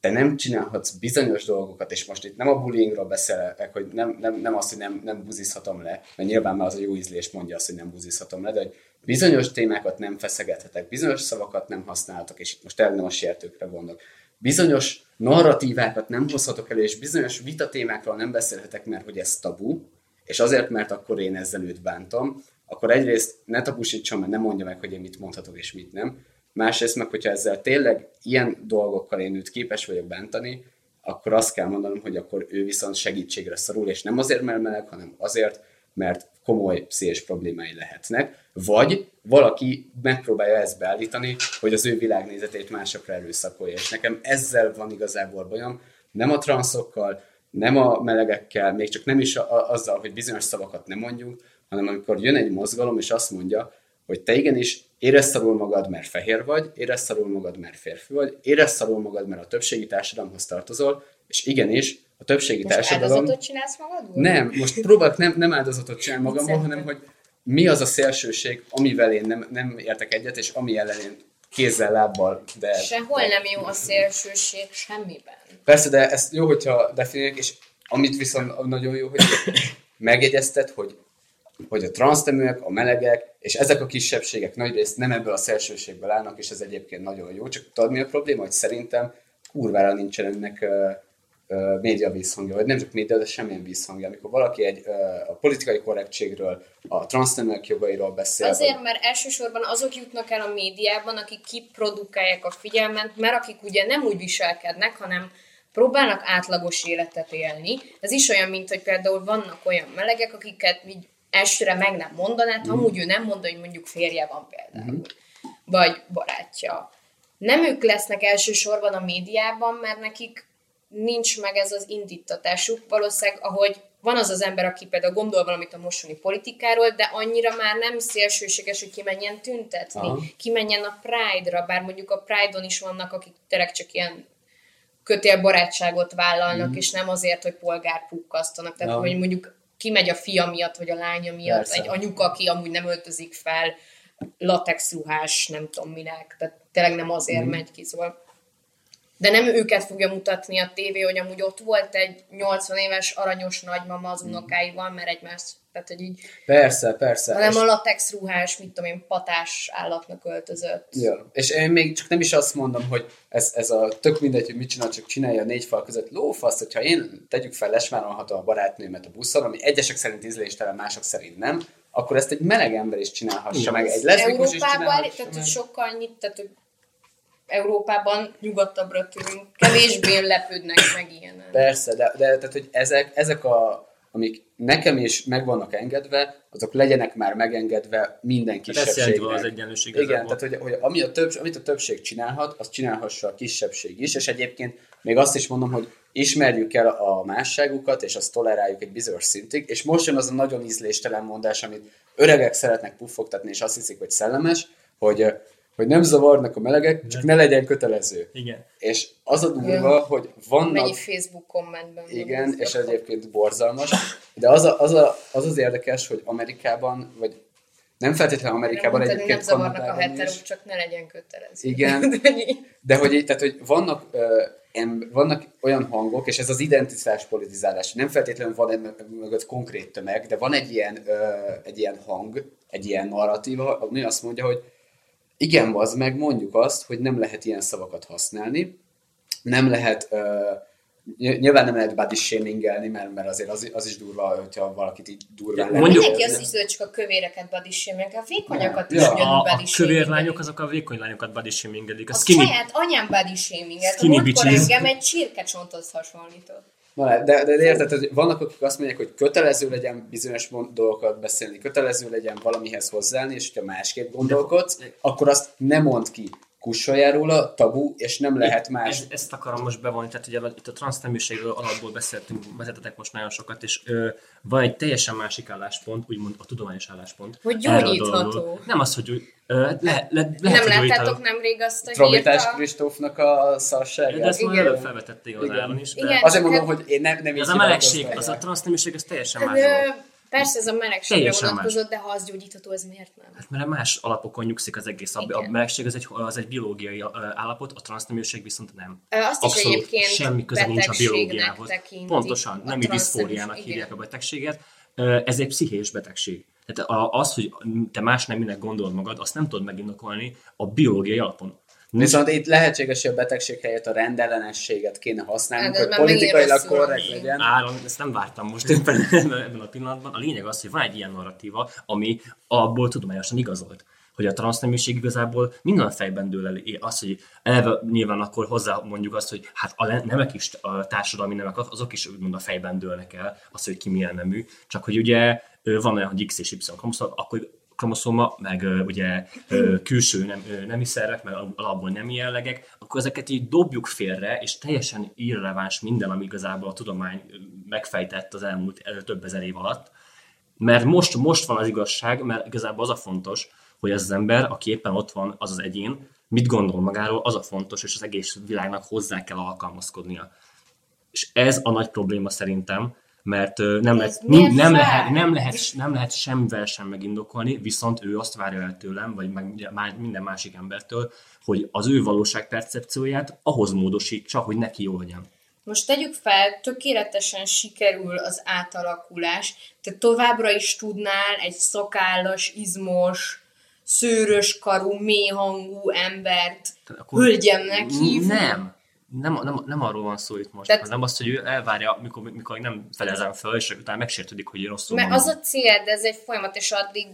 te nem csinálhatsz bizonyos dolgokat, és most itt nem a bullyingról beszélek, hogy nem, nem, nem azt, hogy nem, nem buzizhatom le, mert nyilván már az a jó ízlés mondja azt, hogy nem buzizhatom le, de hogy bizonyos témákat nem feszegethetek, bizonyos szavakat nem használhatok, és most el nem a sértőkre gondolok. Bizonyos narratívákat nem hozhatok elő, és bizonyos vitatémákról nem beszélhetek, mert hogy ez tabu, és azért, mert akkor én ezzel őt bántom, akkor egyrészt ne tabusítson, mert nem mondja meg, hogy én mit mondhatok és mit nem. Másrészt meg, hogyha ezzel tényleg ilyen dolgokkal én őt képes vagyok bántani, akkor azt kell mondanom, hogy akkor ő viszont segítségre szorul, és nem azért, mert meleg, hanem azért, mert komoly pszichés problémái lehetnek, vagy valaki megpróbálja ezt beállítani, hogy az ő világnézetét másokra erőszakolja. És nekem ezzel van igazából bajom, nem a transzokkal, nem a melegekkel, még csak nem is a, azzal, hogy bizonyos szavakat nem mondjunk, hanem amikor jön egy mozgalom, és azt mondja, hogy te igenis érezd szarul magad, mert fehér vagy, érezd szarul magad, mert férfi vagy, érezd szarul magad, mert a többségi társadalomhoz tartozol, és igenis, a többségi Most társadalom... áldozatot csinálsz magadból? Nem, most próbálok nem, nem áldozatot csinálni magamból, hanem hogy mi az a szélsőség, amivel én nem, nem értek egyet, és ami ellen én kézzel, lábbal, de... Sehol nem jó a szélsőség semmiben. Persze, de ezt jó, hogyha definiáljuk, és amit viszont nagyon jó, hogy megjegyezted, hogy, hogy a transzneműek, a melegek, és ezek a kisebbségek nagyrészt nem ebből a szélsőségből állnak, és ez egyébként nagyon jó. Csak tudod mi a probléma, hogy szerintem kurvára nincsen ennek média vízhangja, vagy nem csak média, de semmilyen vízhangja. Amikor valaki egy, a politikai korrektségről, a transzneműek jogairól beszél, Azért, vagy- mert elsősorban azok jutnak el a médiában, akik kiprodukálják a figyelmet, mert akik ugye nem úgy viselkednek, hanem próbálnak átlagos életet élni. Ez is olyan, mint hogy például vannak olyan melegek, akiket így elsőre meg nem mondanád, ha amúgy ő nem mondja, hogy mondjuk férje van például, vagy barátja. Nem ők lesznek elsősorban a médiában, mert nekik nincs meg ez az indítatásuk. Valószínűleg, ahogy van az az ember, aki például gondol valamit a mostani politikáról, de annyira már nem szélsőséges, hogy kimenjen tüntetni, Aha. kimenjen a Pride-ra, bár mondjuk a Pride-on is vannak, akik tényleg csak ilyen kötélbarátságot vállalnak, Mhm. és nem azért, hogy polgár pukkasztanak. Tehát, hogy mondjuk kimegy a fia miatt, vagy a lánya miatt, Persze. egy anyuka, aki amúgy nem öltözik fel, latex ruhás, nem tudom minek, tehát tényleg nem azért Mhm. megy ki, szóval de nem őket fogja mutatni a tévé, hogy amúgy ott volt egy 80 éves aranyos nagymama az unokáival, mert egymás, tehát hogy így, Persze, persze. hanem És- a latex ruhás, mit tudom én, patás állatnak öltözött. Ja. És én még csak nem is azt mondom, hogy ez, ez a tök mindegy, hogy mit csinál, csak csinálja a négy fal között lófasz, hogyha én tegyük fel lesmárolhatom a barátnőmet a buszon, ami egyesek szerint ízléstelen, mások szerint nem, akkor ezt egy meleg ember is csinálhassa meg, egy leszbikus is Európában, csinálhassa tehát meg. sokkal nyit, tehát hogy Európában nyugodtabbra tűnünk, kevésbé lepődnek meg ilyen. Persze, de, de tehát, hogy ezek, ezek a, amik nekem is meg vannak engedve, azok legyenek már megengedve minden Hát kisebbségnek. az egyenlőség Igen, igazából. tehát hogy, hogy ami a több, amit a többség csinálhat, azt csinálhassa a kisebbség is, és egyébként még azt is mondom, hogy ismerjük el a másságukat, és azt toleráljuk egy bizonyos szintig, és most jön az a nagyon ízléstelen mondás, amit öregek szeretnek puffogtatni, és azt hiszik, hogy szellemes, hogy, hogy nem zavarnak a melegek, csak ne legyen kötelező. Igen. És az a durva, Ja. hogy vannak... Mennyi Facebook kommentben van Igen, ez. és egyébként borzalmas. De az, a, az, a, az az érdekes, hogy Amerikában, vagy nem feltétlenül Amerikában Nem, egyébként nem zavarnak a is. csak ne legyen kötelező. Igen. De hogy, tehát, hogy vannak ö, em, vannak olyan hangok, és ez az identitás politizálás, nem feltétlenül van ennek mögött konkrét tömeg, de van egy ilyen, ö, egy ilyen hang, egy ilyen narratíva, ami azt mondja, hogy igen, az meg mondjuk azt, hogy nem lehet ilyen szavakat használni, nem lehet, ny- nyilván nem lehet body shamingelni, mert, mert azért az, az is durva, hogyha valakit így durván lehet Mondjuk- Mindenki azt hiszi, hogy csak a kövéreket body shaming, a vékonyakat Ja. is Ja, ugyanúgy A, a kövér shamingelik. lányok azok a vékony lányokat body shamingelik. A A skinny, saját anyám body shaminget. Skinny Múltkor engem egy csirkecsonthoz hasonlított. Na, de, de, de érted, hogy vannak, akik azt mondják, hogy kötelező legyen bizonyos dolgokat beszélni, kötelező legyen valamihez hozzáállni, és hogyha másképp gondolkodsz, akkor azt nem mond ki. Kussoljál róla, tabu, és nem lehet más. Ez, ezt akarom most bevonni, tehát ugye itt a transzneműségről alapból beszéltünk, vezetetek most nagyon sokat, és ö, van egy teljesen másik álláspont, úgymond a tudományos álláspont. Hogy gyógyítható. Nem az, hogy le, le, lehet, Nem láttátok nemrég azt a hírt a... Kristófnak a szarságát. De ezt már Igen. előbb felvetették az Igen. áron is. De Igen. Azért mondom, hát- hogy én nem, nem így az a melegség, az a transzneműség, az teljesen Hát, más Persze ez a melegségre vonatkozott, de ha az gyógyítható, ez miért nem? Hát mert más alapokon nyugszik az egész. A, a Igen. melegség az egy, az egy biológiai állapot, a transzneműség viszont nem. Azt is Abszolút egyébként semmi köze nincs a biológiához. Pontosan, nemi transzneműs- diszfóriának igen. hívják a betegséget. Ez egy pszichés betegség. Tehát az, hogy te más neminek gondolod magad, azt nem tudod megindokolni a biológiai alapon. Viszont itt lehetséges, hogy a betegség helyett a rendellenességet kéne használnunk, Hát, hogy politikailag korrekt legyen. Áron, ezt nem vártam most éppen ebben a pillanatban. A lényeg az, hogy van egy ilyen narratíva, ami abból tudományosan igazolt hogy a transzneműség igazából minden fejben dől el. Az, hogy eleve nyilván akkor hozzá mondjuk azt, hogy hát a nemek is, a társadalmi nemek, azok is úgymond a fejben dőlnek el, az, hogy ki milyen nemű. Csak hogy ugye van olyan, hogy X és Y kromoszoma, akkor kromoszoma, meg ugye külső nem, nemi szervek, meg alapból nemi jellegek, akkor ezeket így dobjuk félre, és teljesen irreleváns minden, ami igazából a tudomány megfejtett az elmúlt több ezer év alatt. Mert most, most van az igazság, mert igazából az a fontos, hogy az, az ember, aki éppen ott van, az az egyén, mit gondol magáról, az a fontos, és az egész világnak hozzá kell alkalmazkodnia. És ez a nagy probléma szerintem, mert nem, lehet, nem, vár? lehet, nem, lehet, nem lehet semmivel sem megindokolni, viszont ő azt várja el tőlem, vagy meg minden másik embertől, hogy az ő valóság percepcióját ahhoz módosítsa, hogy neki jó legyen. Most tegyük fel, tökéletesen sikerül az átalakulás, te továbbra is tudnál egy szakállas, izmos, szőrös karú, mélyhangú embert akkor- hölgyemnek hívni. Nem. Nem, nem, nem arról van szó itt most, Tehát- hanem az, hogy ő elvárja, mikor, mikor nem felezem fel, és utána megsértődik, hogy rosszul Mert mondom. az a cél, de ez egy folyamat, és addig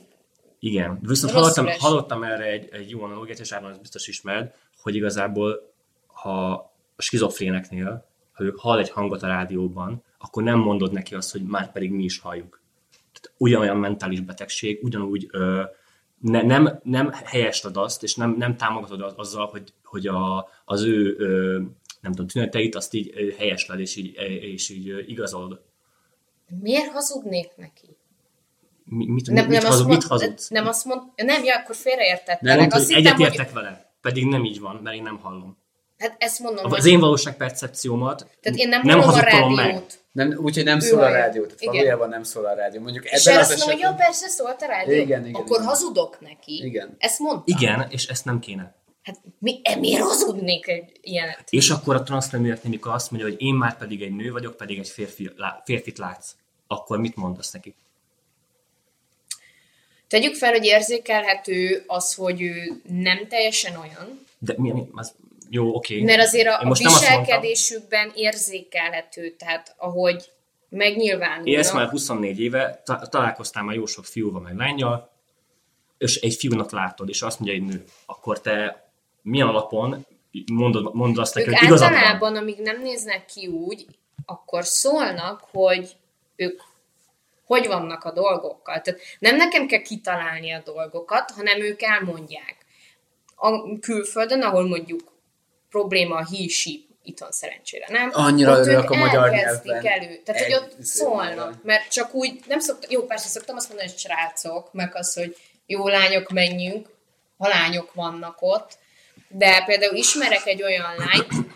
Igen, viszont hallottam, hallottam erre egy, egy jó analógiát, és ezt biztos ismered, hogy igazából, ha a skizofréneknél, ha ő hall egy hangot a rádióban, akkor nem mondod neki azt, hogy már pedig mi is halljuk. Tehát ugyanolyan mentális betegség, ugyanúgy ö, ne, nem, nem helyesled azt, és nem, nem támogatod az- azzal, hogy, hogy a, az ő ö, nem tudom, tüneteit azt így helyesled, és így, és így igazolod. miért hazudnék neki? Mi, mit, Nem, mit, nem, hazud, azt mit mond, hazudsz? nem azt mond, nem, ja, akkor félreértettelek. Nem, mondta, azt hogy egyetértek vele, pedig nem így van, mert én nem hallom. hát ezt mondom, Az hogy, én valóság percepciómat tehát én nem, nem hallom a rádiót. meg. Nem, úgyhogy nem szól a rádió, tehát Igen. valójában nem szól a rádió. Mondjuk És ebben erre az azt mondom, hogy jó, persze szólt a rádió. Igen, igen, Akkor igen. hazudok neki. Igen. Ezt mondta. Igen, és ezt nem kéne. Hát mi, e, miért hazudnék egy ilyenet? És akkor a transzneműek mikor azt mondja, hogy én már pedig egy nő vagyok, pedig egy férfi, lá, férfit látsz, akkor mit mondasz neki? Tegyük fel, hogy érzékelhető az, hogy ő nem teljesen olyan, De mi, mi az, jó, oké. mert azért a, Én a viselkedésükben érzékelhető, tehát ahogy megnyilvánulnak. Élsz már 24 éve, ta- találkoztál már jó sok fiúval, meg lányjal, és egy fiúnak látod, és azt mondja egy nő, akkor te milyen alapon mondod, mondod azt neki, Ők hogy igazad van? általában, amíg nem néznek ki úgy, akkor szólnak, hogy ők hogy vannak a dolgokkal. Tehát nem nekem kell kitalálni a dolgokat, hanem ők elmondják. A külföldön, ahol mondjuk probléma a she, itthon szerencsére nem. Annyira ott örülök ők a magyar nyelvben. elő. Tehát, hogy Egy- ott szólnak. Mert csak úgy, nem szoktam, jó, persze szoktam azt mondani, hogy srácok, meg az, hogy jó lányok, menjünk, ha lányok vannak ott, de például ismerek egy olyan lányt,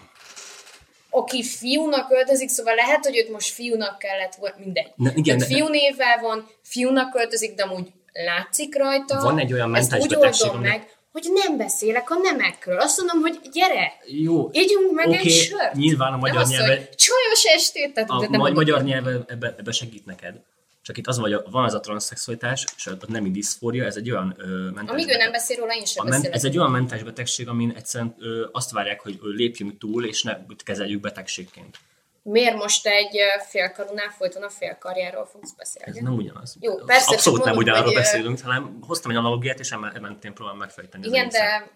aki fiúnak öltözik, szóval lehet, hogy őt most fiúnak kellett, volna, mindegy. Ne, igen, de- fiú névvel van, fiúnak öltözik, de amúgy látszik rajta. Van egy olyan mentális úgy betegség, oldom meg, hogy nem beszélek a nemekről. Azt mondom, hogy gyere, Jó, ígyunk meg oké, egy sört. nyilván a magyar nyelven, csajos estét, tehát a ma- magyar nyelven ebbe, ebbe segít neked. Csak itt az van, hogy van az a transzexualitás, és a nemi diszfória, ez egy olyan ö, mentális Amíg ő beteg- nem beszél róla, én sem men- ez egy olyan mentális betegség, amin egyszerűen ö, azt várják, hogy ö, lépjünk túl, és ne kezeljük betegségként. Miért most egy félkarunál folyton a félkarjáról fogsz Ez beszélni? nem ugyanaz. Jó, persze, Abszolút nem mondom, ugyanarról hogy, beszélünk, hanem hoztam egy analogiát, és emen- ementén próbálom megfejteni. Igen, de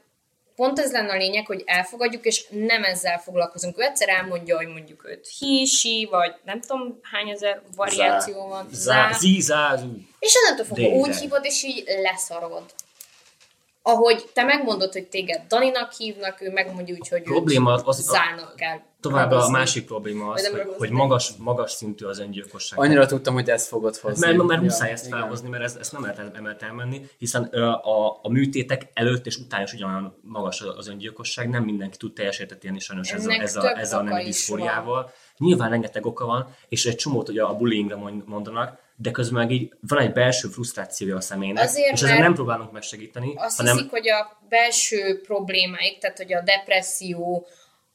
pont ez lenne a lényeg, hogy elfogadjuk, és nem ezzel foglalkozunk. Ő egyszer elmondja, hogy mondjuk őt hísi, vagy nem tudom hány ezer variáció van. Zá, Zá. zí, zá, zú. És onnantól fogva úgy hívod, és így leszarod. Ahogy te megmondod, hogy téged Daninak hívnak, ő megmondja úgy, hogy Probléma őt az- Zának kell. Továbbá a másik probléma az, hogy, hogy magas, magas szintű az öngyilkosság. Annyira tudtam, hogy ezt fogod hozni. Mert, mert muszáj ezt felhozni, mert ez, ezt nem lehet el- emelt elmenni, hiszen a, a műtétek előtt és után is ugyanolyan magas az öngyilkosság, nem mindenki tud teljes értet élni sajnos ezzel, Ennek ezzel, több ezzel a nemi is diszfóriával. Nyilván rengeteg oka van, és egy csomót ugye a bullyingre mond- mondanak, de közben meg így van egy belső frusztrációja a személynek, Azért, és ezen nem próbálunk megsegíteni, Azt hanem hiszik, hogy a belső problémáik, tehát hogy a depresszió,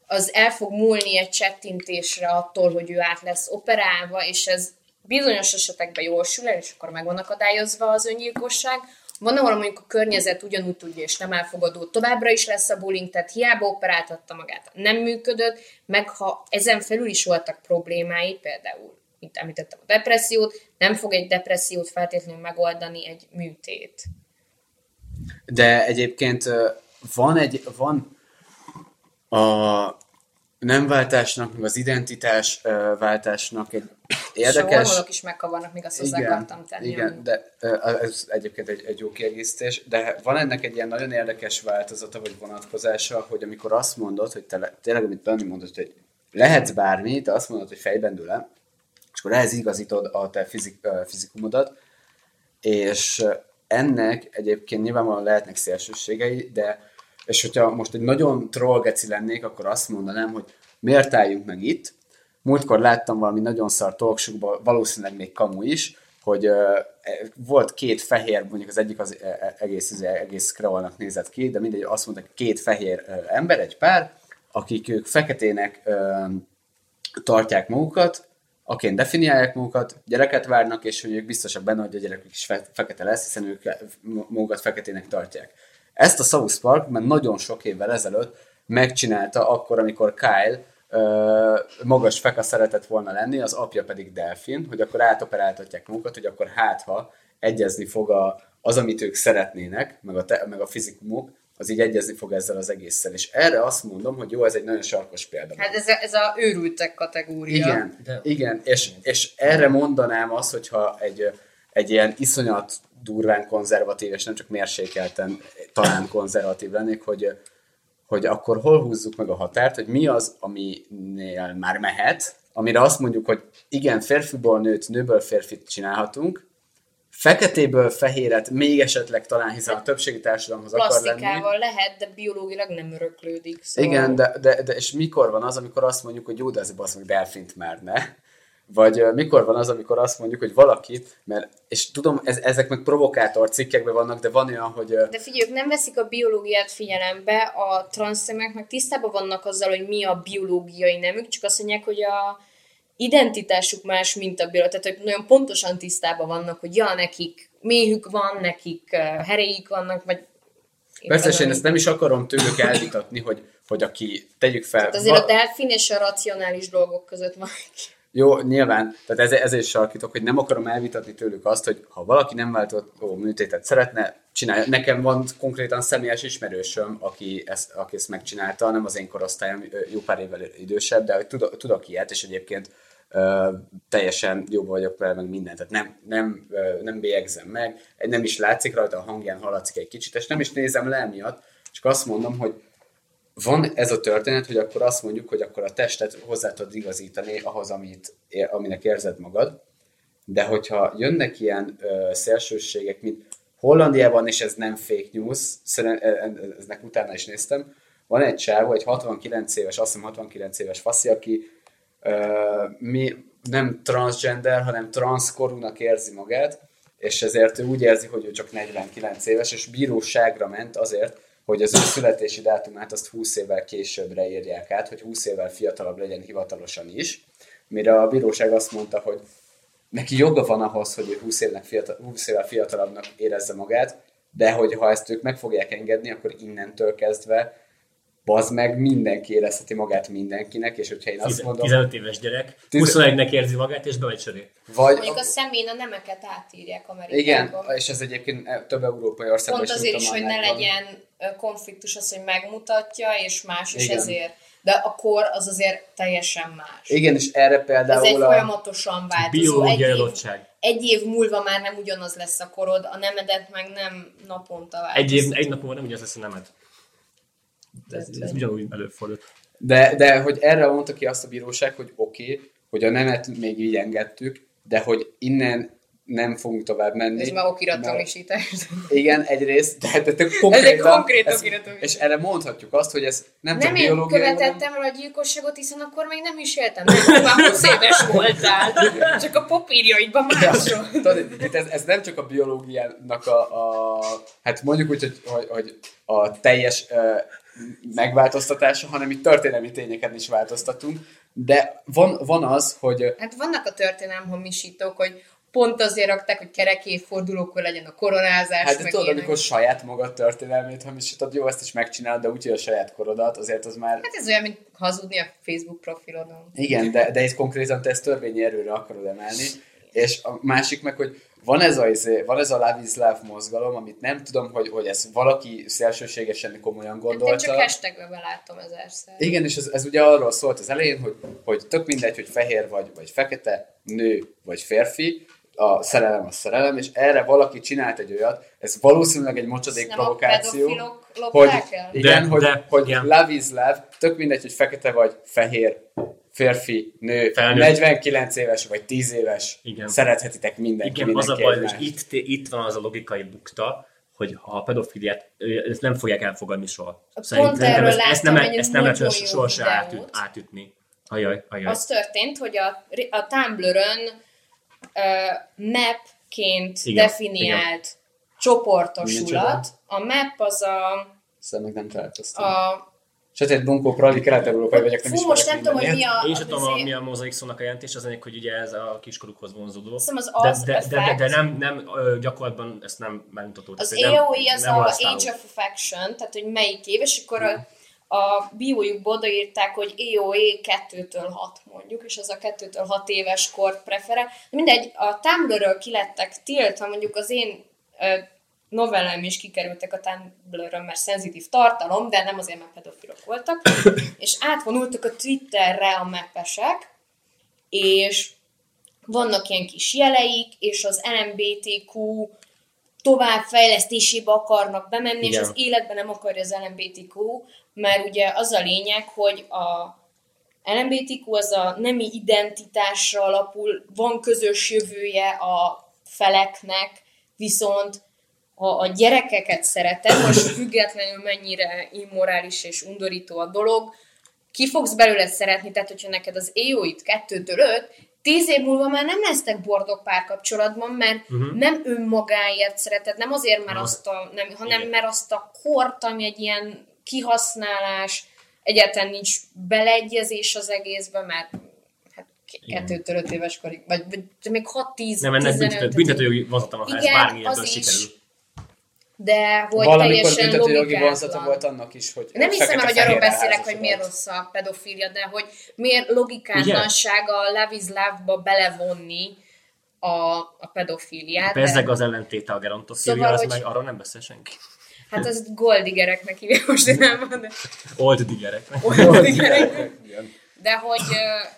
az el fog múlni egy csettintésre attól, hogy ő át lesz operálva, és ez bizonyos esetekben jól sül el, és akkor meg van akadályozva az öngyilkosság. Van, ahol mondjuk a környezet ugyanúgy tudja, és nem elfogadó, továbbra is lesz a bullying, tehát hiába operáltatta magát, nem működött, meg ha ezen felül is voltak problémái, például, mint említettem, a depressziót, nem fog egy depressziót feltétlenül megoldani egy műtét. De egyébként van egy, van a nemváltásnak, meg az identitás váltásnak egy érdekes... hormonok is megkavarnak, még azt hozzá akartam tenni. igen, de ez egyébként egy, egy jó kiegészítés, de van ennek egy ilyen nagyon érdekes változata, vagy vonatkozása, hogy amikor azt mondod, hogy te le, tényleg, amit Dani mondott, hogy lehetsz bármi, te azt mondod, hogy fejben dől el, és akkor ehhez igazítod a te fizik, fizikumodat, és ennek egyébként nyilvánvalóan lehetnek szélsőségei, de és hogyha most egy nagyon trollgeci lennék, akkor azt mondanám, hogy miért álljunk meg itt. Múltkor láttam valami nagyon szar talkshow valószínűleg még kamu is, hogy uh, volt két fehér, mondjuk az egyik az eh, egész, az egész scrollnak nézett ki, de mindegy, azt mondták, két fehér uh, ember, egy pár, akik ők feketének uh, tartják magukat, aként definiálják magukat, gyereket várnak, és hogy ők biztosak benne, hogy a gyerekük is fe- fekete lesz, hiszen ők magukat feketének tartják. Ezt a South Park már nagyon sok évvel ezelőtt megcsinálta akkor, amikor Kyle ö, magas feka szeretett volna lenni, az apja pedig delfin, hogy akkor átoperáltatják magukat, hogy akkor hát, ha egyezni fog a, az, amit ők szeretnének, meg a, te, meg a fizikumuk, az így egyezni fog ezzel az egésszel. És erre azt mondom, hogy jó, ez egy nagyon sarkos példa. Hát ez a, ez a őrültek kategória. Igen, De- de... igen, és, és erre mondanám azt, hogyha egy, egy ilyen iszonyat durván konzervatív, és nem csak mérsékelten talán konzervatív lennék, hogy, hogy akkor hol húzzuk meg a határt, hogy mi az, aminél már mehet, amire azt mondjuk, hogy igen, férfiból nőt, nőből férfit csinálhatunk, feketéből fehéret még esetleg talán, hiszen a többségi társadalomhoz akar lenni. Plastikával lehet, de biológilag nem öröklődik. Szóval Igen, de, de, de, és mikor van az, amikor azt mondjuk, hogy jó, de ez basz meg delfint merne? Vagy ö, mikor van az, amikor azt mondjuk, hogy valaki, mert, és tudom, ez, ezek meg provokátor cikkekben vannak, de van olyan, hogy ö, De figyelj, ők nem veszik a biológiát figyelembe, a transzszemek meg tisztában vannak azzal, hogy mi a biológiai nemük, csak azt mondják, hogy a identitásuk más, mint a biológia. Tehát ők nagyon pontosan tisztában vannak, hogy ja, nekik méhük van, nekik heréik vannak, vagy... persze, és én ezt nem is akarom tőlük elvitatni, hogy, hogy aki, tegyük fel, Tehát azért va- a delfin és a racionális dolgok között van. Jó, nyilván, tehát ezért, ezért sarkítok, hogy nem akarom elvitatni tőlük azt, hogy ha valaki nem váltott ó, műtétet szeretne, csinálja. Nekem van konkrétan személyes ismerősöm, aki ezt, aki ezt megcsinálta, nem az én korosztályom, jó pár évvel idősebb, de hogy tudok, tudok ilyet, és egyébként teljesen jó vagyok vele, meg mindent. Tehát nem, nem, nem bélyegzem meg, nem is látszik rajta, a hangján hallatszik egy kicsit, és nem is nézem le emiatt, csak azt mondom, hogy van ez a történet, hogy akkor azt mondjuk, hogy akkor a testet hozzá tudod igazítani ahhoz, amit, aminek érzed magad, de hogyha jönnek ilyen ö, szélsőségek, mint Hollandiában, és ez nem fake news, szerintem eznek utána is néztem, van egy csávó, egy 69 éves, azt hiszem 69 éves faszi, aki mi, nem transgender, hanem transzkorúnak érzi magát, és ezért ő úgy érzi, hogy ő csak 49 éves, és bíróságra ment azért, hogy az ő születési dátumát azt 20 évvel későbbre írják át, hogy 20 évvel fiatalabb legyen hivatalosan is, mire a bíróság azt mondta, hogy neki joga van ahhoz, hogy ő 20, évnek fiatal, 20 évvel fiatalabbnak érezze magát, de hogy ha ezt ők meg fogják engedni, akkor innentől kezdve bazd meg, mindenki érezheti magát mindenkinek, és hogyha én azt Tize- mondom, 15 éves gyerek, Tize- 21-nek érzi magát, és bemegy söré. vagy... Mondjuk a szemén a nemeket átírják Amerikában. Igen, és ez egyébként több európai országban Pont azért is, hogy ne legyen konfliktus az, hogy megmutatja, és más is Igen. ezért. De a kor az azért teljesen más. Igen, és erre Ez egy például a... folyamatosan változó. Egy Biológiai év, egy év múlva már nem ugyanaz lesz a korod, a nemedet meg nem naponta változik. Egy, év, egy nap múlva nem ugyanaz lesz a nemed. Ez, ez ugyanúgy előfordul. De, de hogy erre mondta ki azt a bíróság, hogy oké, okay, hogy a nemet még így engedtük, de hogy innen nem fogunk tovább menni. Ez már okiratomosítás. Igen, egyrészt, de, de, de konkrétan, Ez egy konkrét ez-. És erre mondhatjuk azt, hogy ez nem csak Nem én biológiai, hanem- követettem el a gyilkosságot, hiszen akkor még nem is éltem. Nem, már 20 éves voltál. Csak a papírjaidban másról. Tudod, ez, ez nem csak a biológiának a, a hát mondjuk úgy, hogy, hogy, hogy a teljes megváltoztatása, hanem itt történelmi tényeken is változtatunk, de van, van az, hogy Hát vannak a történelem hamisítók, hogy pont azért rakták, hogy kerek évfordulókor legyen a koronázás, hát de meg tudod, ilyenek. amikor saját magad történelmét hamisítod, jó, ezt is megcsinálod, de úgy, hogy a saját korodat, azért az már Hát ez olyan, mint hazudni a Facebook profilodon. Igen, de, de itt konkrétan te ezt törvényi erőre akarod emelni, és a másik meg, hogy van ez a, izé- van ez a Love is Love mozgalom, amit nem tudom, hogy, hogy ez valaki szélsőségesen komolyan Hát én gondolta. csak hashtagbe belátom ezerszer. Igen, és ez, ez ugye arról szólt az elején, hogy, hogy tök mindegy, hogy fehér vagy, vagy fekete, nő vagy férfi, a szerelem a szerelem, és erre valaki csinált egy olyat, ez valószínűleg egy mocsadék nem a provokáció, pedofilok hogy el? igen, De- hogy, de- hogy igen. love is love, tök mindegy, hogy fekete vagy, fehér, férfi, nő, Felnőtt. 49 éves vagy 10 éves, Igen. szerethetitek mindenki, Igen, az a mindenki baj, hogy itt, itt van az a logikai bukta, hogy ha a pedofiliát, ezt nem fogják elfogadni soha. Pont erről ezt, ezt nem, láttam ezt nem lehet soha se átüt, átütni. Ajaj, ajaj. Az történt, hogy a, a Tumblr-ön uh, mapként Igen, definiált csoportosulat. Micsoda? A map az a, meg nem találkoztam. a Sötét bunkó, prali, kelet-európai vagyok, nem Fú, most nem tudom, hogy mi a... Én sem tudom, a, izé- mi a mozaik szónak a jelentés, az ennek, hogy ugye ez a kiskorukhoz vonzódó. Hiszem az de, az de, de, de, de, nem, nem gyakorlatban ezt nem megmutató. Az AOE az nem a. Age of Affection, tehát hogy melyik év, és akkor a, a biójukba odaírták, hogy AOE 2-től 6 mondjuk, és az a 2-től 6 éves kort preferál. Mindegy, a Tumblr-ről kilettek tiltva, mondjuk az én ö, novellám is kikerültek a Tumblr-ön, mert szenzitív tartalom, de nem azért, mert pedofilok voltak, és átvonultak a Twitterre a mepesek, és vannak ilyen kis jeleik, és az LMBTQ továbbfejlesztésébe akarnak bemenni, Igen. és az életben nem akarja az LMBTQ, mert ugye az a lényeg, hogy a LMBTQ az a nemi identitásra alapul, van közös jövője a feleknek, viszont ha a gyerekeket szereted, most függetlenül mennyire immorális és undorító a dolog, ki fogsz belőle szeretni, tehát hogyha neked az éjóit kettőtől öt, tíz év múlva már nem lesztek boldog párkapcsolatban, mert uh-huh. nem önmagáért szereted, nem azért, mert azt a, nem, hanem Igen. mert azt a kort, ami egy ilyen kihasználás, egyáltalán nincs beleegyezés az egészben, mert hát Igen. kettőtől öt éves korig, vagy, vagy még 6-10, Nem, ennek 15 büntető, büntetőjogi vonzata van, ha ez Igen, bármi ebből is. De hogy Valamikor teljesen büntetőjogi vonzata logikátlan. volt annak is, hogy Nem hiszem el, hogy arról beszélek, hogy miért rossz a pedofília, de hogy miért logikátlanság a Love is Love-ba belevonni a, a pedofíliát. Bezzeg De, az ellentéte a gerontofilia, Szóval, az hogy- meg arról nem beszél senki. hát az goldigereknek hívják most nem de, Old digerek. goldigereknek. Igen. De hogy,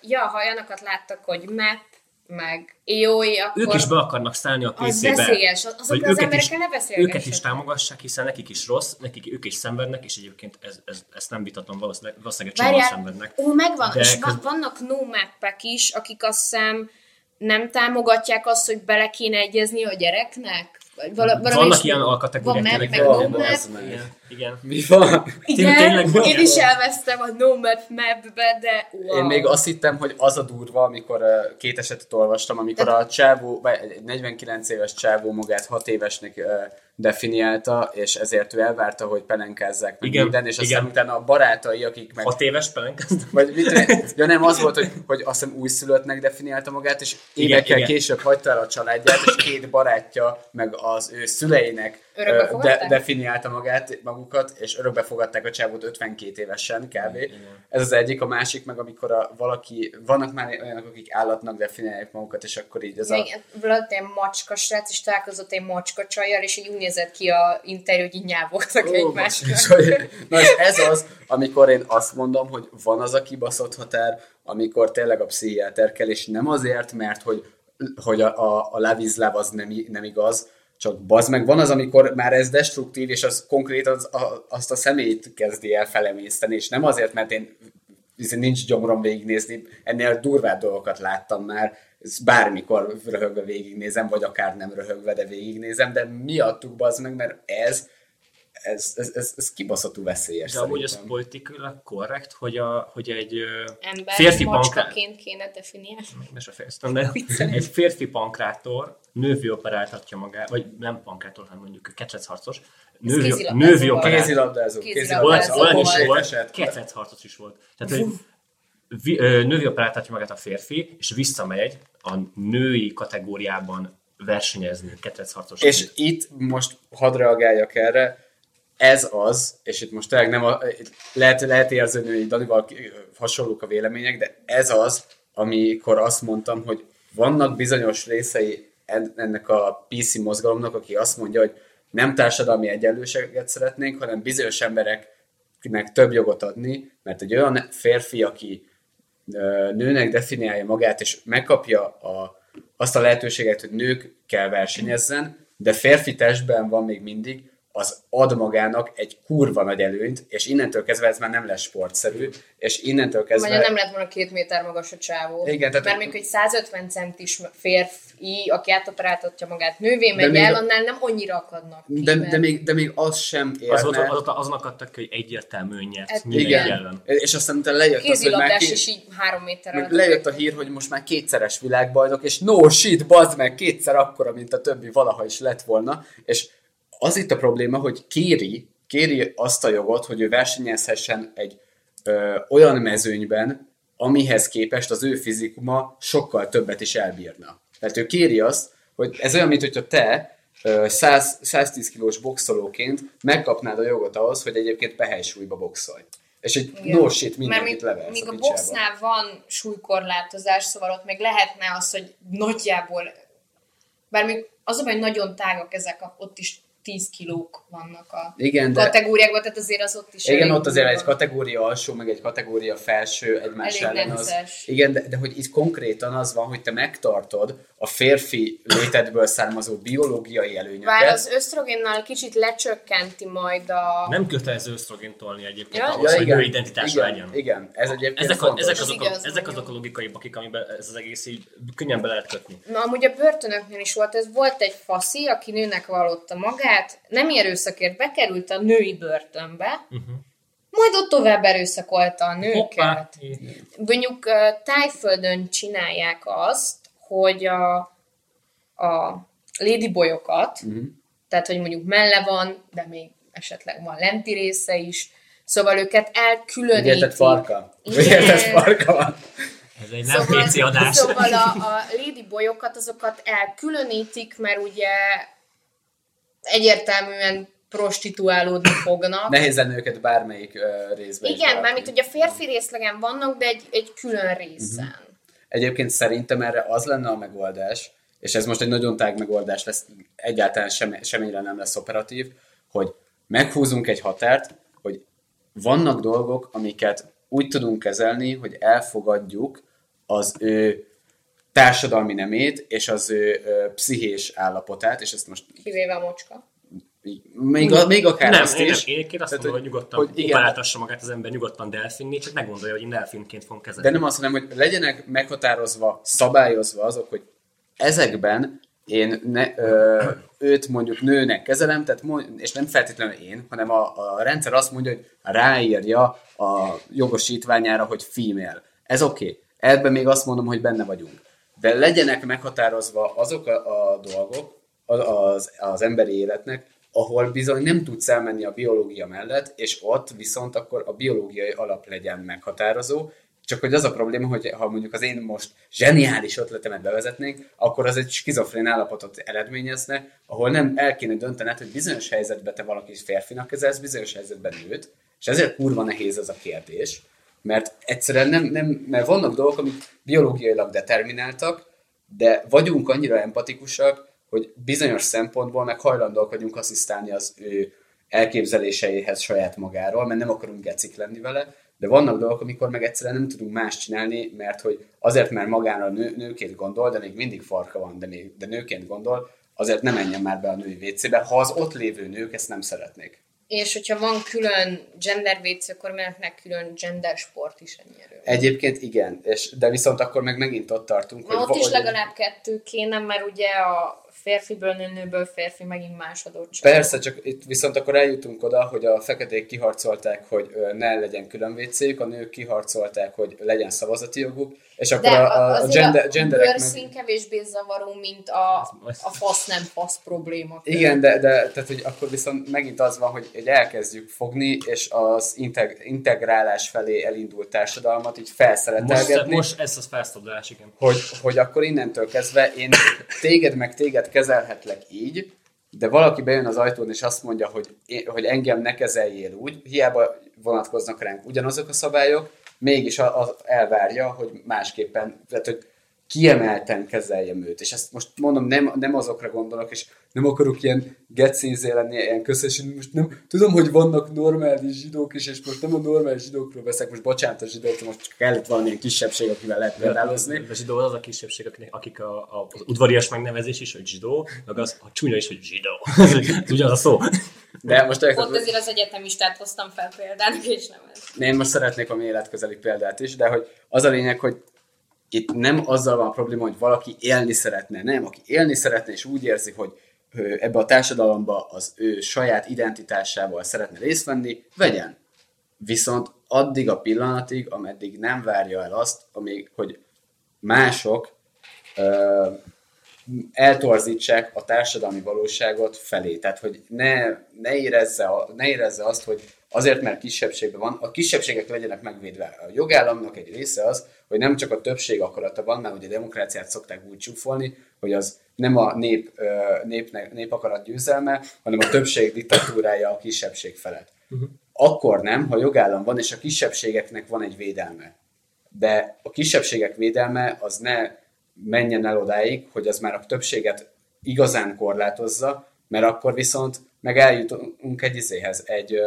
ja, ha olyanokat láttak, hogy map, meg EOE, akkor Ők is be akarnak szállni a az PC-be. veszélyes. Az- hogy az őket is- emberekkel ne. Őket is támogassák, hiszen nekik is rossz, nekik ők is szenvednek, és egyébként ez, ez, ezt nem vitatom, valószínűleg, valószínűleg csomóan szenvednek. ó, megvan, De és köz- vannak no mappek is, akik azt hiszem nem támogatják azt, hogy bele kéne egyezni a gyereknek? Vagy vala, Vannak is- ilyen van alkategóriák, map, tényleg, meg de- no Van, map. bazd meg. Igen. Igen. Mi van? Igen, tényleg van én is elvesztem a Nomad mapbe, de wow. Én még azt hittem, hogy az a durva, amikor uh, két esetet olvastam, amikor a csávó, vagy egy 49 éves csávó magát 6 évesnek uh, definiálta, és ezért ő elvárta, hogy pelenkázzák meg Igen, minden, és aztán igen. utána a barátai, akik meg Hat éves pelenkeztem. Vagy mit ja nem, az volt, hogy, hogy azt hiszem újszülöttnek definiálta magát, és Igen, évekkel igen. később hagyta el a családját, és két barátja, meg az ő szüleinek Fogadták? definiálta magát, magukat, és örökbe fogadták a csávót 52 évesen kb. Ez az egyik, a másik meg amikor a, valaki, vannak már olyanok, akik állatnak definiálják magukat, és akkor így ez a... Igen, volt egy macska srác, és találkozott egy macska csajjal, és így úgy nézett ki a interjú, hogy így nyávogtak Ó, egymásra. Na és ez az, amikor én azt mondom, hogy van az a kibaszott határ, amikor tényleg a pszichiáter kell, és nem azért, mert hogy, hogy a, a, a levizláv az nem, nem igaz, csak bazd meg, van az, amikor már ez destruktív, és az konkrét az, a, azt a személyt kezdi el felemészteni, és nem azért, mert én nincs gyomrom végignézni, ennél durvább dolgokat láttam már, bármikor röhögve végignézem, vagy akár nem röhögve, de végignézem, de miattuk bazd meg, mert ez, ez, ez, ez, ez kibaszható veszélyes De amúgy az politikailag korrekt, hogy, a, hogy egy Ember férfi macskaként kéne definiálni. Be se fejeztem, de egy férfi pankrátor nővi operáltatja magát, vagy nem pankrátor, hanem mondjuk kecsecharcos, nővi, nővi operáltatja Kézilabdázó. Kézilabdázó. Olyan, is volt, Eset. kecetharcos is volt. Tehát, hogy nővi operáltatja magát a férfi, és visszamegy a női kategóriában versenyezni ketrecharcos. És itt most hadd reagáljak erre, ez az, és itt most tényleg nem a, lehet, lehet érződni, hogy Danival hasonlók a vélemények, de ez az, amikor azt mondtam, hogy vannak bizonyos részei en- ennek a PC mozgalomnak, aki azt mondja, hogy nem társadalmi egyenlőséget szeretnénk, hanem bizonyos embereknek több jogot adni, mert egy olyan férfi, aki nőnek definiálja magát, és megkapja a, azt a lehetőséget, hogy nők kell versenyezzen, de férfi testben van még mindig, az ad magának egy kurva nagy előnyt, és innentől kezdve ez már nem lesz sportszerű, és innentől kezdve... Vagy nem lett volna két méter magas a csávó. Igen, tehát- Mert mondjuk egy 150 centis férfi, aki átoperáltatja magát nővé megy még el, annál nem annyira akadnak ki, de, mert- de, még, de még az sem érne. az volt, az, azon akadtak ki, hogy egyértelműen nyert Hát igen. ellen. És aztán utána lejött az, hogy már ki... is így három méter alatt. lejött a hír, hogy most már kétszeres világbajnok, és no shit, bazd meg, kétszer akkora, mint a többi valaha is lett volna, és az itt a probléma, hogy kéri, kéri azt a jogot, hogy ő versenyezhessen egy ö, olyan mezőnyben, amihez képest az ő fizikuma sokkal többet is elbírna. Tehát ő kéri azt, hogy ez olyan, mint hogyha te ö, 100, 110 kilós boxolóként megkapnád a jogot ahhoz, hogy egyébként pehelysúlyba boxolj. És egy Igen. no shit, mindenkit még, leversz még a picsába. boxnál van súlykorlátozás, szóval ott még lehetne az, hogy nagyjából, bár még az a hogy nagyon tágak ezek, a, ott is 10 kilók vannak a Igen, de- kategóriákban, tehát azért az ott is Igen, ott azért durva. egy kategória alsó, meg egy kategória felső egymás Elég ellen az. Igen, de, de hogy itt konkrétan az van, hogy te megtartod a férfi létedből származó biológiai előnyöket. Bár az ösztrogénnal kicsit lecsökkenti majd a... Nem kötelező ösztrogén tolni egyébként Ja, ahhoz, ja, hogy igen, nő identitása igen, legyen. Igen, ez egyébként Ezek, a, fontos. ezek, Ez azok, a, igaz, ezek azok a logikai bakik, amiben ez az egész így könnyen be lehet kötni. Na, amúgy a börtönöknél is volt, ez volt egy faszi, aki nőnek vallotta magát, nem erőszakért bekerült a női börtönbe, uh-huh. majd ott tovább erőszakolta a nőket. Hoppá! Mondjuk tájföldön csinálják azt, hogy a, a ladyboyokat, uh-huh. tehát hogy mondjuk melle van, de még esetleg van lenti része is, szóval őket elkülönítik. érted farka? Érted farka van? Ez egy nem PC adás. Szóval a, a ladyboyokat azokat elkülönítik, mert ugye egyértelműen prostituálódni fognak. Nehéz lenne őket bármelyik uh, részben. Igen, mármint ugye a férfi részlegen vannak, de egy, egy külön részen. Mhm. Egyébként szerintem erre az lenne a megoldás, és ez most egy nagyon tág megoldás lesz, egyáltalán sem, semmire nem lesz operatív, hogy meghúzunk egy határt, hogy vannak dolgok, amiket úgy tudunk kezelni, hogy elfogadjuk az ő társadalmi nemét és az ő ö, pszichés állapotát, és ezt most Kivéve a mocska. Még, a, még akár nem, azt én, nem, is. én egyébként azt Tehát, mondom, hogy nyugodtan hogy igen, operáltassa magát az ember nyugodtan delfinni, csak ne gondolja, hogy én delfinként fogom kezelni. De nem azt, hanem, hogy legyenek meghatározva, szabályozva azok, hogy ezekben én ne, ö, őt mondjuk nőnek kezelem, tehát mond, és nem feltétlenül én, hanem a, a rendszer azt mondja, hogy ráírja a jogosítványára, hogy female. Ez oké. Okay. Ebben még azt mondom, hogy benne vagyunk. De legyenek meghatározva azok a, a dolgok az, az emberi életnek, ahol bizony nem tudsz elmenni a biológia mellett, és ott viszont akkor a biológiai alap legyen meghatározó, csak hogy az a probléma, hogy ha mondjuk az én most zseniális ötletemet bevezetnénk, akkor az egy skizofrén állapotot eredményezne, ahol nem el kéne döntened, hogy bizonyos helyzetben te valaki férfinak kezelsz, bizonyos helyzetben nőt, és ezért kurva nehéz ez a kérdés, mert egyszerűen nem, nem, mert vannak dolgok, amik biológiailag determináltak, de vagyunk annyira empatikusak, hogy bizonyos szempontból meg hajlandóak vagyunk asszisztálni az ő elképzeléseihez saját magáról, mert nem akarunk gecik lenni vele, de vannak dolgok, amikor meg egyszerűen nem tudunk más csinálni, mert hogy azért, mert magára nő, nőként gondol, de még mindig farka van, de, még, de nőként gondol, azért nem menjen már be a női WC-be, ha az ott lévő nők ezt nem szeretnék. És hogyha van külön gender WC, akkor mehetnek külön gender sport is ennyire. Egyébként igen, és, de viszont akkor meg megint ott tartunk, Na, hogy... ott is legalább kettő kéne, mert ugye a férfiből nő, nőből férfi megint más adottság. Persze, csak itt viszont akkor eljutunk oda, hogy a feketék kiharcolták, hogy ne legyen külön vécéjük, a nők kiharcolták, hogy legyen szavazati joguk, és akkor De a, a, a, gender, a genderek meg... kevésbé zavaró, mint a, a fasz nem fasz probléma. Igen, de, de tehát, hogy akkor viszont megint az van, hogy, hogy elkezdjük fogni, és az integ, integrálás felé elindult társadalmat így felszeretelgetni. Most, most ez az felszabdalás, igen. Hogy, hogy akkor innentől kezdve én téged meg téged kezelhetlek így, de valaki bejön az ajtón és azt mondja, hogy, én, hogy engem ne kezeljél úgy, hiába vonatkoznak ránk ugyanazok a szabályok, mégis a, elvárja, hogy másképpen, tehát hogy kiemelten kezeljem őt. És ezt most mondom, nem, nem azokra gondolok, és nem akarok ilyen gecézé lenni, ilyen közös, most nem, tudom, hogy vannak normális zsidók is, és most nem a normális zsidókról veszek, most bocsánat a zsidók, most csak kellett valamilyen kisebbség, akivel lehet példálozni. A zsidó az a kisebbség, akik, akik a, a, az udvarias megnevezés is, hogy zsidó, meg az a csúnya is, hogy zsidó. ez ugyanaz a szó. De most Ott azért az egyetemistát hoztam fel példának, és nem ez. Én most szeretnék a életközeli példát is, de hogy az a lényeg, hogy itt nem azzal van a probléma, hogy valaki élni szeretne, nem, aki élni szeretne, és úgy érzi, hogy ebbe a társadalomba az ő saját identitásával szeretne részt venni, vegyen. Viszont addig a pillanatig, ameddig nem várja el azt, amíg, hogy mások ö, eltorzítsák a társadalmi valóságot felé. Tehát, hogy ne, ne, érezze, ne érezze azt, hogy azért, mert kisebbségben van, a kisebbségek legyenek megvédve. A jogállamnak egy része az, hogy nem csak a többség akarata van, mert ugye a demokráciát szokták úgy csúfolni, hogy az nem a nép, nép, nép akarat győzelme, hanem a többség diktatúrája a kisebbség felett. Uh-huh. Akkor nem, ha jogállam van, és a kisebbségeknek van egy védelme. De a kisebbségek védelme az ne menjen el odáig, hogy az már a többséget igazán korlátozza, mert akkor viszont meg eljutunk egy izéhez, egy,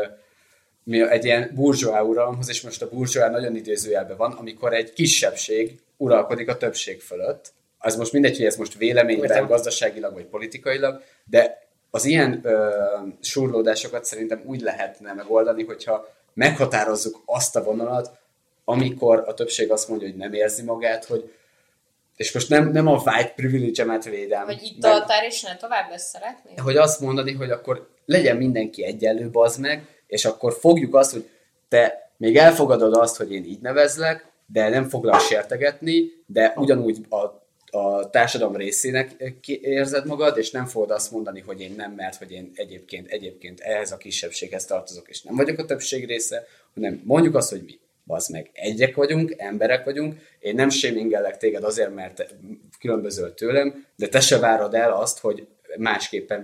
egy ilyen burzsóá uralomhoz, és most a burzsóá nagyon idézőjelben van, amikor egy kisebbség uralkodik a többség fölött. Az most mindegy, hogy ez most véleményben, Értem. gazdaságilag vagy politikailag, de az ilyen ö, surlódásokat szerintem úgy lehetne megoldani, hogyha meghatározzuk azt a vonalat, amikor a többség azt mondja, hogy nem érzi magát, hogy és most nem, nem a white privilege-emet védem. Hogy itt meg, a és ne tovább ezt szeretné? Hogy azt mondani, hogy akkor legyen mindenki egyenlő, bazd meg, és akkor fogjuk azt, hogy te még elfogadod azt, hogy én így nevezlek, de nem foglak sértegetni, de ugyanúgy a, a társadalom részének érzed magad, és nem fogod azt mondani, hogy én nem, mert hogy én egyébként, egyébként ehhez a kisebbséghez tartozok, és nem vagyok a többség része, hanem mondjuk azt, hogy mi. Az meg egyek vagyunk, emberek vagyunk, én nem sémingellek téged azért, mert különbözöl tőlem, de te se várod el azt, hogy másképpen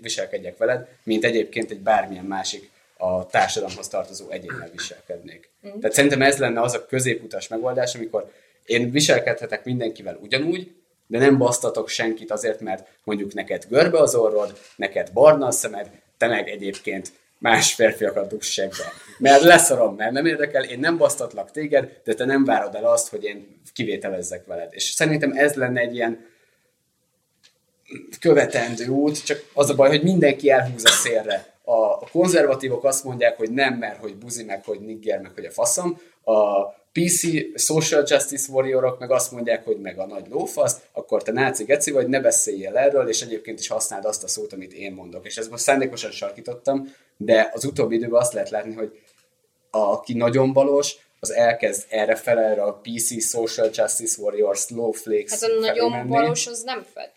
viselkedjek veled, mint egyébként egy bármilyen másik a társadalomhoz tartozó egyénnel viselkednék. Mm. Tehát szerintem ez lenne az a középutas megoldás, amikor én viselkedhetek mindenkivel ugyanúgy, de nem basztatok senkit azért, mert mondjuk neked görbe az orrod, neked barna a szemed, te meg egyébként más férfiakat dugsz segbe. Mert leszarom, mert nem érdekel, én nem basztatlak téged, de te nem várod el azt, hogy én kivételezzek veled. És szerintem ez lenne egy ilyen követendő út, csak az a baj, hogy mindenki elhúz a szélre. A, a konzervatívok azt mondják, hogy nem, mert hogy buzi, meg hogy nigger, meg hogy a faszom. a PC Social Justice Warriorok meg azt mondják, hogy meg a nagy lófasz, akkor te náci geci vagy, ne beszéljél erről, és egyébként is használd azt a szót, amit én mondok. És ezt most szándékosan sarkítottam, de az utóbbi időben azt lehet látni, hogy aki nagyon balos, az elkezd erre fel, erre a PC Social Justice Warriors, Snowflakes Hát a nagyon menni. balos az nem fed.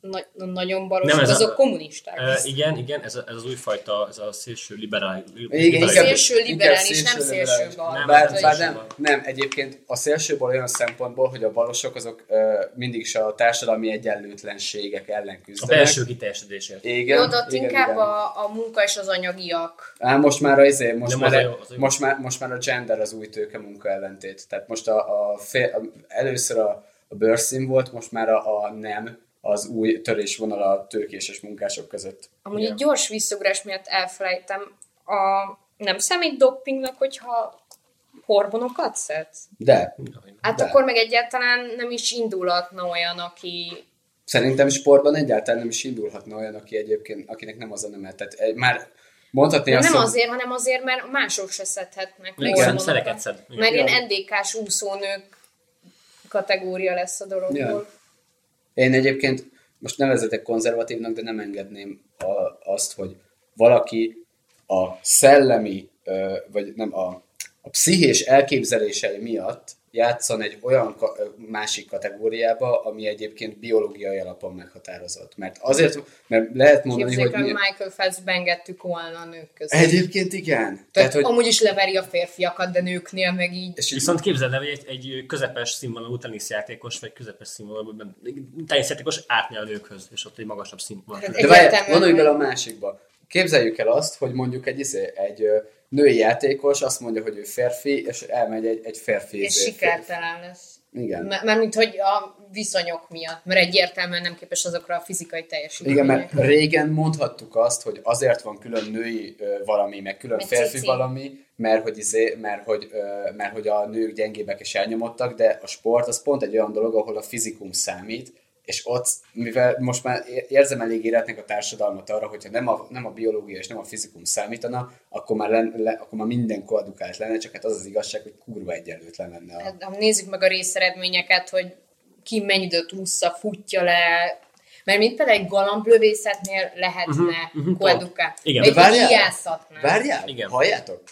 Na, a nagyon balos, Nem, ez a- azok kommunisták. E, igen, igen, ez, a, ez az újfajta, ez a szélső liberális. Igen, liberális- inkább, Szélső liberális, nem szélső szélső bal. Nem, Bár, bár szélső nem, bal. nem, egyébként a szélsőból olyan szempontból, hogy a balosok azok ö, mindig is a társadalmi egyenlőtlenségek ellen A küzdenek. belső kiteljesedésért. Igen, Jó, de ott igen, inkább igen. A, a munka és az anyagiak. Á, most már, a, izé, most, már, az a a, jó, az a jó. most, már, most már a gender az új tőke munka ellentét. Tehát most a, a, fél, a először a, a bőrszín volt, most már a, a nem az új törésvonal a tőkés és munkások között. Amúgy egy gyors visszugrás miatt elfelejtem. A, nem számít dopingnak, hogyha hormonokat szedsz? De Hát De. akkor meg egyáltalán nem is indulhatna olyan, aki... szerintem sportban egyáltalán nem is indulhatna olyan, aki egyébként, akinek nem az a nemet. Tehát egy- már mondhatni De azt, nem hogy- azért, hanem azért, mert mások se szedhetnek Igen, szereket szed. Én Igen. NDK-s úszónők kategória lesz a dologból. Ja. Én egyébként most nevezetek konzervatívnak, de nem engedném a, azt, hogy valaki a szellemi, vagy nem a, a pszichés elképzelései miatt játszon egy olyan ka- másik kategóriába, ami egyébként biológiai alapon meghatározott. Mert azért, mert lehet mondani, Képzeljük, hogy... mi- Michael Phelps bengettük volna a nők között. Egyébként igen. Tehát, Tehát, hogy... amúgy is leveri a férfiakat, de nőknél meg így. És Viszont képzeld el, hogy egy, egy közepes színvonalú teniszjátékos, vagy közepes színvonalú teniszjátékos átmegy a nőkhöz, és ott egy magasabb színvonal. Hát De várj, gondolj bele a másikba. Képzeljük el azt, hogy mondjuk egy, izé, egy ö, női játékos azt mondja, hogy ő férfi, és elmegy egy, egy férfi. És izé, sikertelen lesz. Igen. M- Mármint, hogy a viszonyok miatt, mert egyértelműen nem képes azokra a fizikai teljesítményekre. Igen, mert régen mondhattuk azt, hogy azért van külön női valami, meg külön Meg férfi cici. valami, mert hogy, izé, mert, hogy, mert hogy a nők gyengébbek és elnyomottak, de a sport az pont egy olyan dolog, ahol a fizikum számít, és ott, mivel most már érzem elég életnek a társadalmat arra, hogyha nem a, nem a biológia és nem a fizikum számítana, akkor már, len, le, akkor már minden koadukált lenne, csak hát az az igazság, hogy kurva egyenlőtlen lenne. A... Hát, ha nézzük meg a részeredményeket, hogy ki mennyi időt ússza, futja le, mert mint például egy galamblövészetnél lehetne uh-huh, uh-huh, koedukál. Igen. Vagy De várjál, kiászatnál. várjál, Igen. halljátok?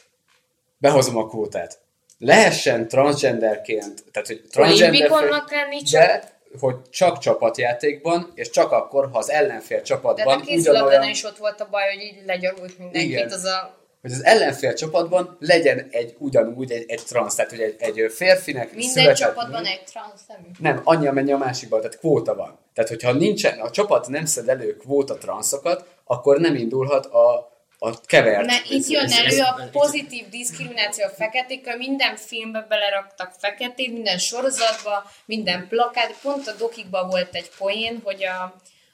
Behozom a kvótát. Lehessen transgenderként, tehát hogy transgender... Olimpikonnak lenni csak... De, hogy csak csapatjátékban, és csak akkor, ha az ellenfél De csapatban kézilabdánál ugyanolyan, is ott volt a baj, hogy így legyarult mindenkit, Igen. az a... hogy az ellenfél csapatban legyen egy ugyanúgy egy, egy transz, tehát hogy egy, egy férfinek Minden született csapatban egy transznemű. Nem, annyi, amennyi a másikban, tehát kvóta van. Tehát, hogyha nincsen, a csapat nem szed elő kvóta transzokat, akkor nem indulhat a, a kevert. Mert itt jön elő a pozitív diszkrimináció a feketékkel, minden filmbe beleraktak feketét, minden sorozatba, minden plakát. Pont a dokikban volt egy poén, hogy a,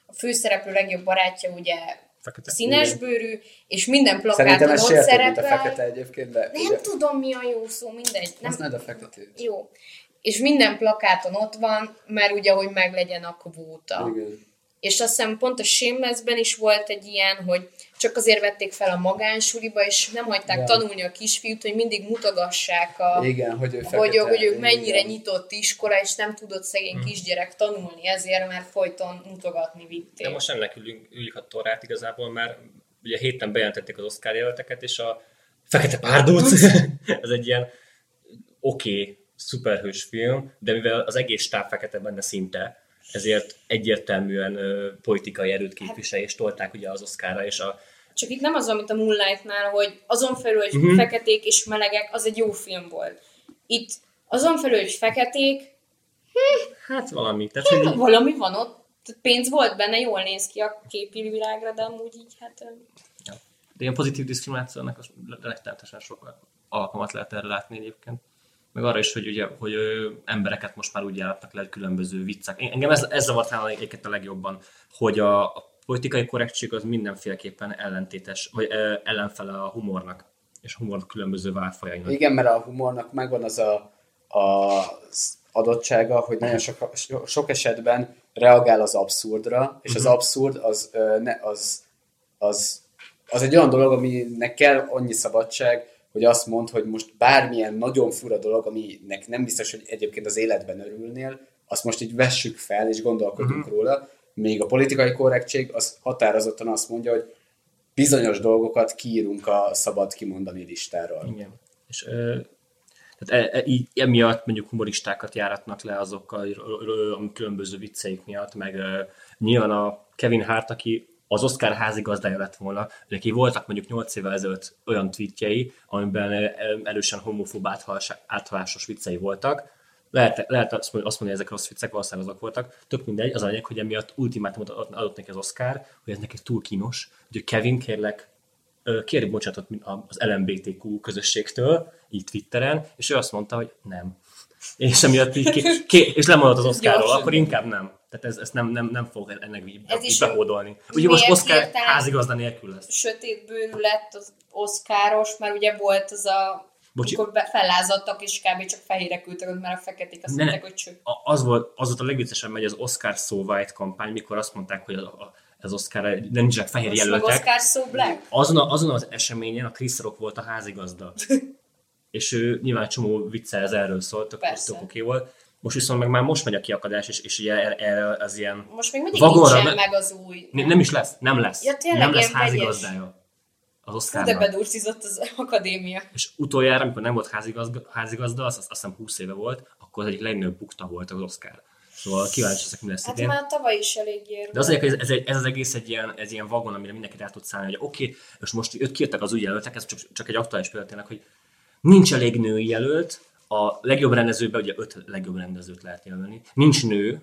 a főszereplő legjobb barátja ugye Fekete. színesbőrű, és minden plakáton ott mint a szerepel. fekete egyébként, de... Nem ugye, tudom, mi a jó szó, mindegy. Nem, Használd a feketét. Jó. És minden plakáton ott van, mert ugye, hogy meglegyen a kvóta. Igen. És azt hiszem pont a Shamelessben is volt egy ilyen, hogy csak azért vették fel a magánsuliba, és nem hagyták Ja. tanulni a kisfiút, hogy mindig mutogassák, a, Igen, hogy ő fekete. hogy, hogy ők igen. mennyire nyitott iskola, és nem tudott szegény kisgyerek tanulni ezért, mert folyton mutogatni vitték. De most ennek ülünk, üljük a torrát igazából, mert ugye héten bejelentették az Oscar jelölteket, és a Fekete Párdóc, ez egy ilyen oké, okay, szuperhős film, de mivel az egész stáb fekete benne szinte, ezért egyértelműen ö, politikai erőt képvisel, és tolták ugye az Oscarra, és a Csak itt nem az, amit a Moonlightnál, hogy azon felül, hogy uh-huh. feketék és melegek, az egy jó film volt. Itt azon felül, hogy feketék, hát valami, tehát hogy így- valami van ott, tehát pénz volt benne, jól néz ki a képi világra, de amúgy így hát... ö, De ilyen pozitív diszkriminációnak az rettenetesen sok alkalmat lehet erre látni egyébként. Meg arra is, hogy, ugye, hogy ö, embereket most már úgy járatnak le, hogy különböző viccek. Engem ez, ez zavart egyébként a legjobban, hogy a, a politikai korrektség az mindenféleképpen ellentétes, vagy ö, ellenfele a humornak, és a humor különböző válfajainak. Igen, mert a humornak megvan az a, a adottsága, hogy nagyon sok, so- sok esetben reagál az abszurdra, és Mhm. az abszurd az, ö, ne, az, az, az egy olyan dolog, aminek kell annyi szabadság, hogy azt mond, hogy most bármilyen nagyon fura dolog, aminek nem biztos, hogy egyébként az életben örülnél, azt most így vessük fel, és gondolkodjunk uh-huh. róla, még a politikai korrektség az határozottan azt mondja, hogy bizonyos dolgokat kiírunk a szabad kimondani listáról. Igen. És ö, tehát e, e, így, emiatt mondjuk humoristákat járatnak le azokkal a különböző vicceik miatt, meg ö, nyilván a Kevin Hart, aki az Oscar házigazdája lett volna, neki voltak mondjuk 8 évvel ezelőtt olyan tweetjei, amiben erősen homofób áthalásos viccei voltak, lehet, lehet azt mondani, hogy ezek rossz viccek, valószínűleg azok voltak. Tök mindegy, az a lényeg, hogy emiatt ultimátumot adott neki az Oscar, hogy ez neki túl kínos, hogy Kevin kérlek, kérj bocsánatot az LMBTQ közösségtől, így Twitteren, és ő azt mondta, hogy nem. És emiatt így, ké, ké, és lemondott az Oscarról, akkor inkább nem. Tehát ez, ez nem, nem, nem fog ennek ez így behódolni. Ugye most Oscar házigazda nélkül lesz. Sötétbőrű lett az Oscaros, mert ugye volt az a Bocsi. Amikor fellázadtak, és kb. csak fehérek küldtek, mert a feketék azt mondták, hogy cső. Az volt, az volt a legviccesebb megy az Oscar So White kampány, mikor azt mondták, hogy a, a, az Oscar, nem nincsenek fehér Most jelöltek. Oscar So Black? Azon, a, azon az eseményen a Chris Rock volt a házigazda. és ő nyilván csomó vicce ez erről szólt, tök, tök oké volt. Most viszont meg már most megy a kiakadás, és, és ugye erre az ilyen Most még mindig vagonra, nincsen meg az új. Nem, nem is lesz, nem lesz. Ja, tényleg, nem lesz házigazdája az Oscarnak. De bedurcizott az akadémia. És utoljára, amikor nem volt házigazda, házigazda az, azt hiszem 20 éve volt, akkor az egyik legnagyobb bukta volt az Oscar. Szóval kíváncsi leszek, mi lesz Hát idén. már tavaly is elég ér. De azért, ez, ez, egy, ez, az egész egy ilyen, egy ilyen vagon, amire mindenki rá tud szállni, hogy oké, okay, és most ők kijöttek az új jelöltek, ez csak, csak egy aktuális példa hogy nincs elég női jelölt, a legjobb rendezőben ugye öt legjobb rendezőt lehet jelölni. Nincs nő,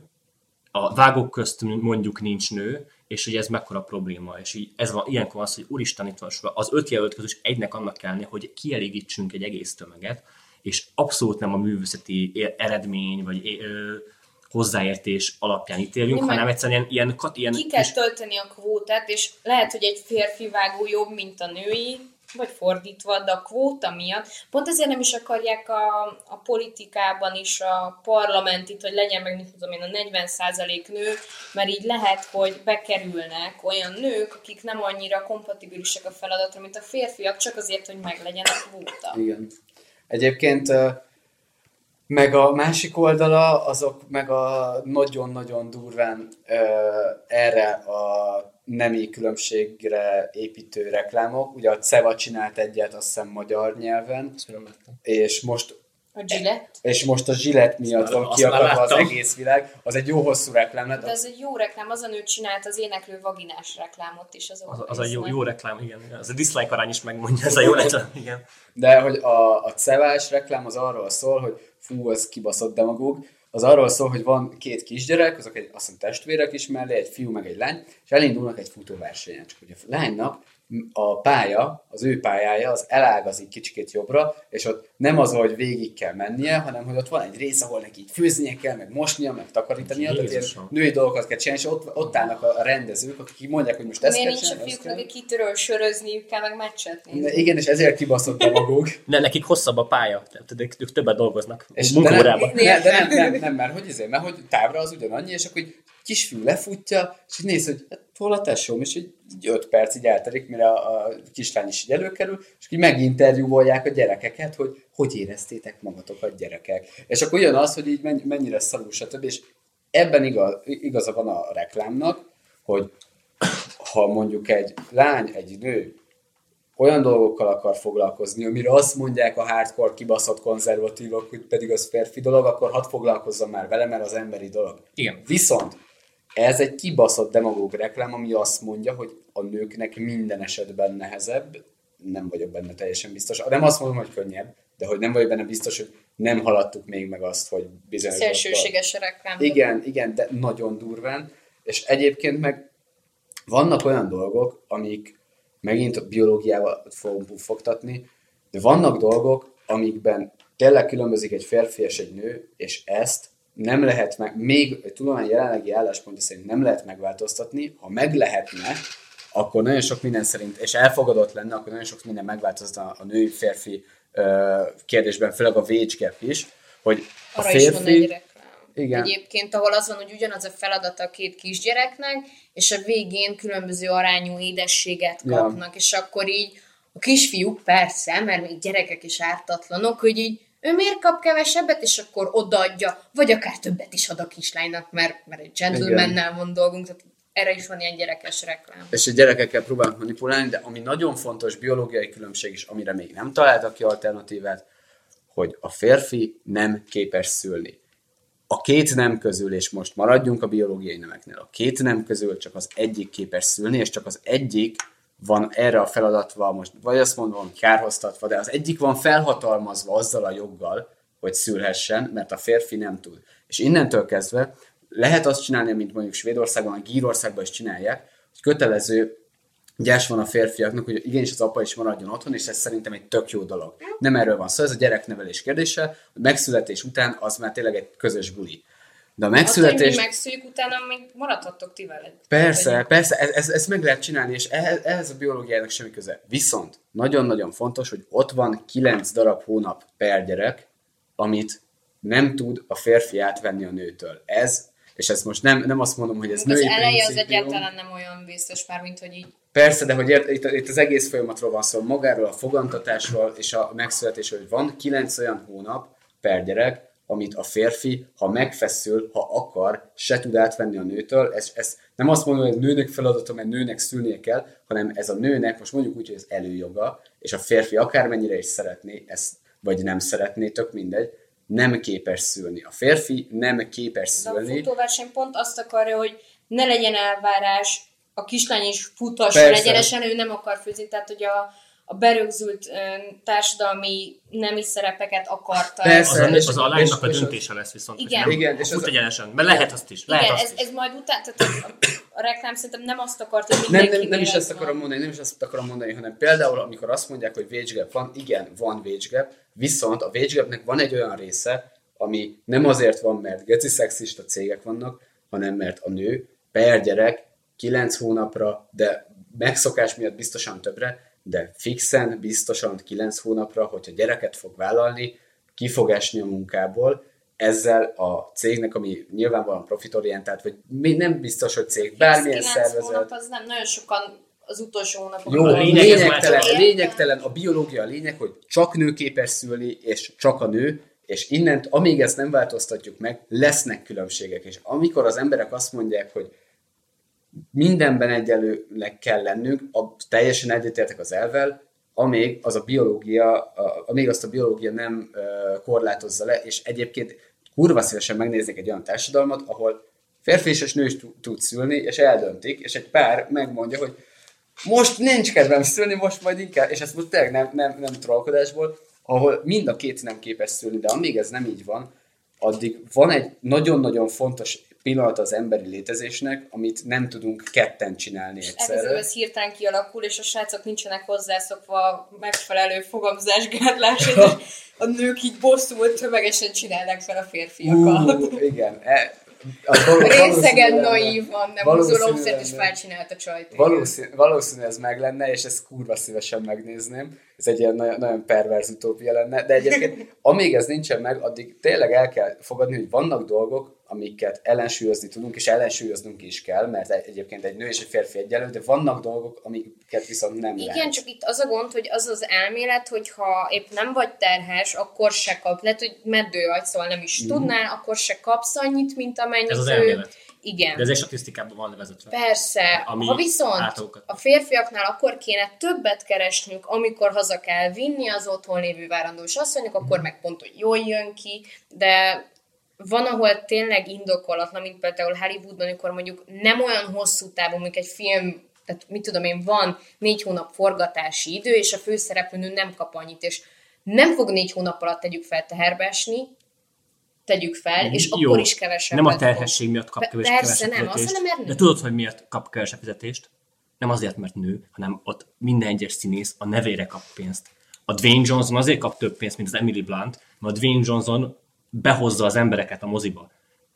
a vágók közt mondjuk nincs nő, és hogy ez mekkora probléma, és így ez van, ilyenkor az, hogy úristen itt van az öt jelölt közül egynek annak kellene, hogy kielégítsünk egy egész tömeget, és abszolút nem a művészeti eredmény, vagy ö, hozzáértés alapján ítéljünk, Mi hanem egyszerűen ilyen, ilyen, ilyen... Ki kell tölteni a kvótát, és lehet, hogy egy férfi vágó jobb, mint a női, vagy fordítva, de a kvóta miatt, pont ezért nem is akarják a, a politikában is a parlamentit, hogy legyen meg, mit tudom én, a 40% nő, mert így lehet, hogy bekerülnek olyan nők, akik nem annyira kompatibilisek a feladatra, mint a férfiak, csak azért, hogy meglegyen a kvóta. Igen. Egyébként meg a másik oldala, azok meg a nagyon-nagyon durván erre a nemi különbségre építő reklámok. Ugye a Ceva csinált egyet, azt hiszem magyar nyelven. És most a Gillette? És most a Gillette miatt van kiakadva az egész világ. Az egy jó hosszú reklám. De ez egy jó reklám, az a nő csinált az éneklő vaginás reklámot is. Az, az, az a jó, jó reklám, igen. Az a dislike arány is megmondja, ez a jó reklám, igen. De hogy a, a cevás reklám az arról szól, hogy fú, az kibaszott demagóg, az arról szól, hogy van két kisgyerek, azok egy, azt hiszem testvérek is mellé, egy fiú meg egy lány, és elindulnak egy futóversenyen. Csak hogy a lánynak a pálya, az ő pályája, az elágazik kicsikét jobbra, és ott nem az, hogy végig kell mennie, hanem hogy ott van egy rész, ahol neki így főznie kell, meg mosnia, meg takarítania, tehát ilyen női dolgokat kell csinálni, és ott, ott állnak a rendezők, akik mondják, hogy most ezt Miért kell nincs a fiúknak egy kitöröl sörözniük kell, meg meccset nézni. Igen, és ezért kibaszott a maguk. ne, nekik hosszabb a pálya, tehát ők többet dolgoznak és munkaórában. De, nem, de nem, nem, nem, mert hogy azért, mert hogy távra az ugyanannyi, és akkor kisfiú lefutja, és így néz, hogy hát, hol a tesóm, és így, így öt perc így elterik, mire a, a kislány is így előkerül, és így meginterjúvolják a gyerekeket, hogy hogy éreztétek magatokat gyerekek. És akkor jön az, hogy így mennyire szarul, stb. És ebben igaz, igaza van a reklámnak, hogy ha mondjuk egy lány, egy nő olyan dolgokkal akar foglalkozni, amire azt mondják a hardcore kibaszott konzervatívok, hogy pedig az férfi dolog, akkor hadd foglalkozzon már vele, mert az emberi dolog. Igen. Viszont ez egy kibaszott demagóg reklám, ami azt mondja, hogy a nőknek minden esetben nehezebb, nem vagyok benne teljesen biztos. Nem azt mondom, hogy könnyebb, de hogy nem vagyok benne biztos, hogy nem haladtuk még meg azt, hogy bizonyos... Szélsőséges reklám. Igen, igen, de nagyon durván. És egyébként meg vannak olyan dolgok, amik megint a biológiával fogunk puffogtatni, de vannak dolgok, amikben tényleg különbözik egy férfi és egy nő, és ezt nem lehet meg, még a tudomány jelenlegi álláspontja szerint nem lehet megváltoztatni, ha meg lehetne, akkor nagyon sok minden szerint, és elfogadott lenne, akkor nagyon sok minden megváltozna a női-férfi kérdésben, főleg a wage gap is, hogy a Arra férfi... Is igen. Egyébként, ahol az van, hogy ugyanaz a feladata a két kisgyereknek, és a végén különböző arányú édességet kapnak, ja. és akkor így a kisfiúk persze, mert még gyerekek is ártatlanok, hogy így ő miért kap kevesebbet, és akkor odaadja, vagy akár többet is ad a kislánynak, mert, mert egy gentlemannel van dolgunk, tehát erre is van ilyen gyerekes reklám. és a gyerekekkel próbálnak manipulálni, de ami nagyon fontos biológiai különbség is, amire még nem találtak ki alternatívát, hogy a férfi nem képes szülni. A két nem közül, és most maradjunk a biológiai nemeknél, a két nem közül csak az egyik képes szülni, és csak az egyik van erre a feladatva, most vagy azt mondom, kárhoztatva, de az egyik van felhatalmazva azzal a joggal, hogy szülhessen, mert a férfi nem tud. És innentől kezdve lehet azt csinálni, mint mondjuk Svédországban, vagy Gírországban is csinálják, hogy kötelező gyás van a férfiaknak, hogy igenis az apa is maradjon otthon, és ez szerintem egy tök jó dolog. Nem erről van szó, ez a gyereknevelés kérdése, a megszületés után az már tényleg egy közös buli. De a Azt, hogy megszületés... mi megszüljük, utána még maradhattok ti veled. Persze, persze, ez, ez, ezt meg lehet csinálni, és ehhez, ehhez a biológiának semmi köze. Viszont nagyon-nagyon fontos, hogy ott van 9 darab hónap per gyerek, amit nem tud a férfi átvenni a nőtől. Ez, és ezt most nem, nem azt mondom, hogy ez Az női eleje az egyáltalán nem olyan vészes már, mint hogy így Persze, de hogy ért, itt, itt az egész folyamatról van szó, magáról a fogantatásról és a megszületésről, hogy van 9 olyan hónap per gyerek, amit a férfi, ha megfeszül, ha akar, se tud átvenni a nőtől. Ez, ez nem azt mondom, hogy a nőnek feladata, mert nőnek szülnie kell, hanem ez a nőnek, most mondjuk úgy, hogy ez előjoga, és a férfi akármennyire is szeretné, ezt, vagy nem szeretné, tök mindegy, nem képes szülni. A férfi nem képes De a szülni. futóverseny pont azt akarja, hogy ne legyen elvárás, a kislány is futasson Persze. egyenesen, ő nem akar főzni, tehát hogy a, a berögzült társadalmi nemi szerepeket akarta. Persze. Az, És- a, az a lánynak a és- és- döntése lesz viszont. Igen. nem Igen, és az egyenesen. Mert lehet azt is. Lehet Igen, azt ez, is. ez majd után, tehát a, a reklám szerintem nem azt akart, hogy Nem, mindenki nem, nem is ezt akarom mondani, nem is ezt akarom mondani, hanem például, amikor azt mondják, hogy wage gap van, igen, van wage gap, viszont a wage gapnek van egy olyan része, ami nem azért van, mert geci szexista cégek vannak, hanem mert a nő per gyerek 9 hónapra, de megszokás miatt biztosan többre, de fixen biztosan 9 hónapra, hogyha gyereket fog vállalni, ki fog esni a munkából, ezzel a cégnek, ami nyilvánvalóan profitorientált, vagy még nem biztos, hogy cég, bármilyen 9 szervezet, hónap az nem, nagyon sokan az utolsó hónapokban. jó, A lényeg, lényegtelen, lényegtelen, a biológia a lényeg, hogy csak nő képes szülni, és csak a nő, és innent, amíg ezt nem változtatjuk meg, lesznek különbségek. És amikor az emberek azt mondják, hogy mindenben egyelőnek kell lennünk, a, teljesen egyetértek az elvel, amíg az a biológia, a, amíg azt a biológia nem ö, korlátozza le, és egyébként kurva szívesen megnéznék egy olyan társadalmat, ahol férfi és nő is tud- szülni, és eldöntik, és egy pár megmondja, hogy most nincs kedvem szülni, most majd inkább, és ezt most tényleg nem, nem, nem trollkodásból, ahol mind a két nem képes szülni, de amíg ez nem így van, addig van egy nagyon-nagyon fontos pillanat az emberi létezésnek, amit nem tudunk ketten csinálni egyszerre. ez hirtelen kialakul, és a srácok nincsenek hozzászokva a megfelelő fogamzásgátláshoz, és a nők így bosszul tömegesen csinálnak fel a férfiakkal. Ú, igen. E, Részegen naívan, nem valószínűleg húzol offset és nem. felcsinált a csajt. Valószínű, valószínű ez meg lenne, és ezt kurva szívesen megnézném. Ez egy ilyen nagyon, nagyon perverz utópia lenne. De egyébként, amíg ez nincsen meg, addig tényleg el kell fogadni, hogy vannak dolgok, amiket ellensúlyozni tudunk, és ellensúlyoznunk is kell, mert egy- egyébként egy nő és egy férfi egyenlő, de vannak dolgok, amiket viszont nem Igen, lehet. csak itt az a gond, hogy az az elmélet, hogy ha épp nem vagy terhes, akkor se kap. Lehet, hogy meddő vagy, szóval nem is tudnál, akkor se kapsz annyit, mint amennyit Ez az ő. elmélet. Igen. De ez egy statisztikában van levezetve. Persze, Ami ha viszont átlagokat. a férfiaknál akkor kéne többet keresnünk, amikor haza kell vinni az otthon lévő várandós asszonyok, akkor Mhm. meg pont, hogy jól jön ki, de van, ahol tényleg indokolatlan, mint például Hollywoodban, amikor mondjuk nem olyan hosszú távon, mondjuk egy film, tehát mit tudom én, van négy hónap forgatási idő, és a főszereplőnő nem kap annyit, és nem fog négy hónap alatt tegyük fel teherbe esni, tegyük fel, és Jó, akkor is kevesebb. Nem a terhesség miatt kap Pe- persze kevesebb nem, azt fizetést. nem, mert De tudod, hogy miért kap kevesebb fizetést? Nem azért, mert nő, hanem ott minden egyes színész a nevére kap pénzt. A Dwayne Johnson azért kap több pénzt, mint az Emily Blunt, mert a Dwayne Johnson behozza az embereket a moziba.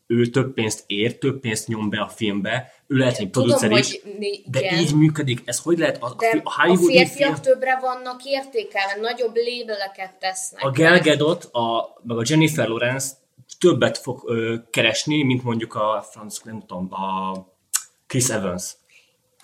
Ő több pénzt ér, több pénzt nyom be a filmbe, ő lehet egy producer is, hogy de igen. így működik. Ez hogy lehet? A, De a a Hollywoodi férfiak film, többre vannak értékelve, nagyobb lébeleket tesznek. a Gal Gadot, a, meg a Jennifer Lawrence többet fog ö, keresni, mint mondjuk a franc, nem tudom, a Chris Evans.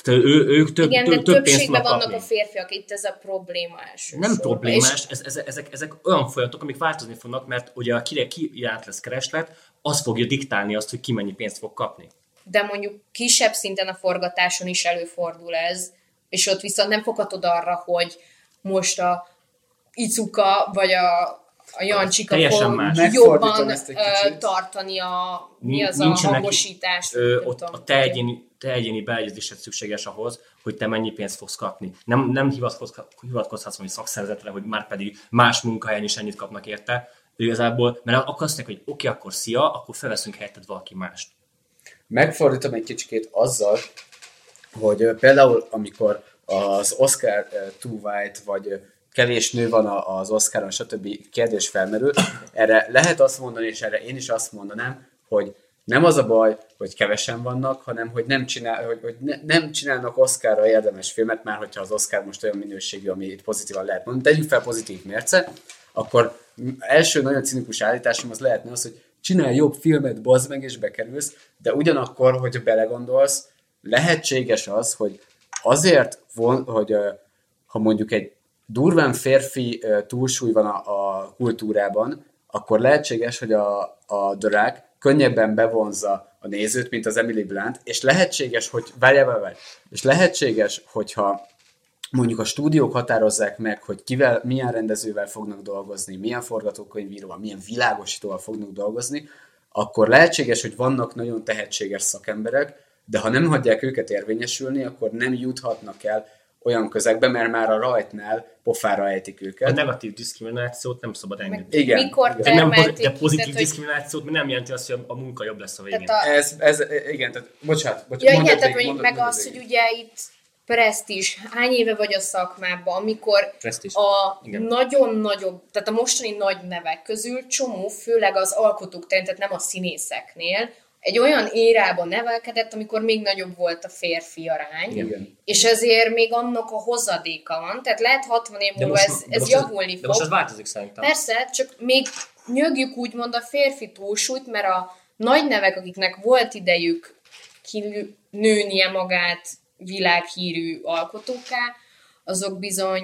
Tehát ő, ők több, Igen, de több többségben vannak kapni. a férfiak, itt ez a probléma elsősorban. Nem problémás, És ez, ez, ezek, ezek olyan folyamatok, amik változni fognak, mert ugye a kire kijárt lesz kereslet, az fogja diktálni azt, hogy ki mennyi pénzt fog kapni. de mondjuk kisebb szinten a forgatáson is előfordul ez, és ott viszont nem foghatod arra, hogy most a Icuka vagy a, a Jancsika fog más. jobban ö, tartani a, mi az a nincsenek- hangosítást. Ö, nem ott a te egyéni, te egyéni beegyezésed szükséges ahhoz, hogy te mennyi pénzt fogsz kapni. Nem, nem hivatkozhatsz, hivatkozhatsz valami szakszervezetre, hogy már pedig más munkahelyen is ennyit kapnak érte. Igazából, mert akkor azt mondják, hogy oké, okay, akkor szia, akkor felveszünk helyetted valaki mást. Megfordítom egy kicsikét azzal, hogy ö, például amikor az Oscar ö, Too White, vagy ö, kevés nő van az Oscaron, stb. kérdés felmerül, erre lehet azt mondani, és erre én is azt mondanám, hogy nem az a baj, hogy kevesen vannak, hanem hogy nem, csinál, hogy, hogy ne, nem csinálnak Oscarra érdemes filmet, már hogyha az Oscar most olyan minőségű, ami itt pozitívan lehet mondani. Tegyük fel pozitív mérce, akkor első nagyon cinikus állításom az lehetne az, hogy csinálj jobb filmet, bazd meg, és bekerülsz, de ugyanakkor, hogy belegondolsz, lehetséges az, hogy azért, von, hogy ha mondjuk egy durván férfi túlsúly van a, a kultúrában, akkor lehetséges, hogy a, a drag könnyebben bevonza a nézőt, mint az Emily Blunt, és lehetséges, hogy várjál, várjál. és lehetséges, hogyha mondjuk a stúdiók határozzák meg, hogy kivel, milyen rendezővel fognak dolgozni, milyen forgatókönyvíróval, milyen világosítóval fognak dolgozni, akkor lehetséges, hogy vannak nagyon tehetséges szakemberek, de ha nem hagyják őket érvényesülni, akkor nem juthatnak el olyan közegbe, mert már a rajtnál pofára ejtik A őket. negatív diszkriminációt nem szabad engedni. Igen. Mikor igen. De, nem, de pozitív tehát, hogy- diszkriminációt nem jelenti azt, hogy a munka jobb lesz a végén. Tehát a, Ez, ez, igen, tehát, bocsánat, bocsánat. Ja, igen, tehát mondd- meg az, hogy ugye itt presztis, hány éve vagy a szakmában, amikor Presztízs. a Igen. nagyon nagyobb, tehát a mostani nagy nevek közül csomó, főleg az alkotók terén, tehát nem a színészeknél, egy olyan érában nevelkedett, amikor még nagyobb volt a férfi arány, Igen. és ezért még annak a hozadéka van, tehát lehet 60 év múlva ez, de ez javulni De fog. most ez változik szerintem. Persze, csak még nyögjük úgymond a férfi túlsúlyt, mert a nagy nevek, akiknek volt idejük kinőnie magát világhírű alkotóká, azok bizony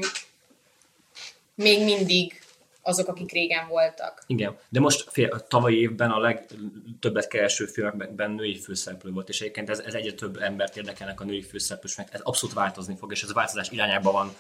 még mindig azok, akik régen voltak. Igen, de most fél, a tavalyi évben a legtöbbet kereső filmekben női főszereplő volt, és egyébként ez, ez egyre több embert érdekelnek a női főszereplős, mert ez abszolút változni fog, és ez a változás irányába van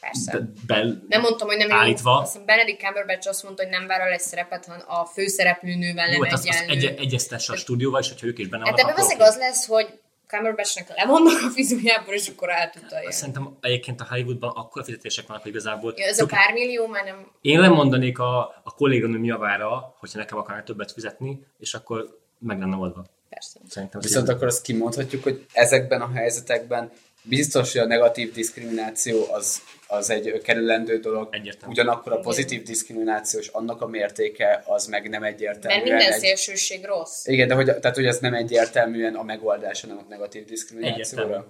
Persze. be, be, Nem mondtam, hogy nem. Állítva. Azt hiszem Benedict Cumberbatch azt mondta, hogy nem vállal egy szerepet, hanem a főszereplőnővel nem Jó, hát az, az egyenlő. egy, egyeztesse a stúdióval, és hogyha ők is benne Hát vannak, ebben valószínűleg oké. az lesz, hogy Cumberbatchnek lemondanak a fizujából, és akkor átutalják. Szerintem egyébként a Hollywoodban akkor fizetések vannak, hogy igazából... Ja, ez a pár millió már nem... Én lemondanék a, a kolléganőm javára, hogyha nekem akarnak többet fizetni, és akkor meg lenne oldva. Persze. Szerintem Viszont akkor azt kimondhatjuk, hogy ezekben a helyzetekben biztos, hogy a negatív diszkrimináció az, az egy kerülendő dolog. Egyértelmű. Ugyanakkor a pozitív diszkrimináció és annak a mértéke az meg nem egyértelműen. Mert minden egy... szélsőség rossz. Igen, de hogy, tehát, hogy ez nem egyértelműen a megoldás, hanem a negatív diszkriminációra. Egyértelmű.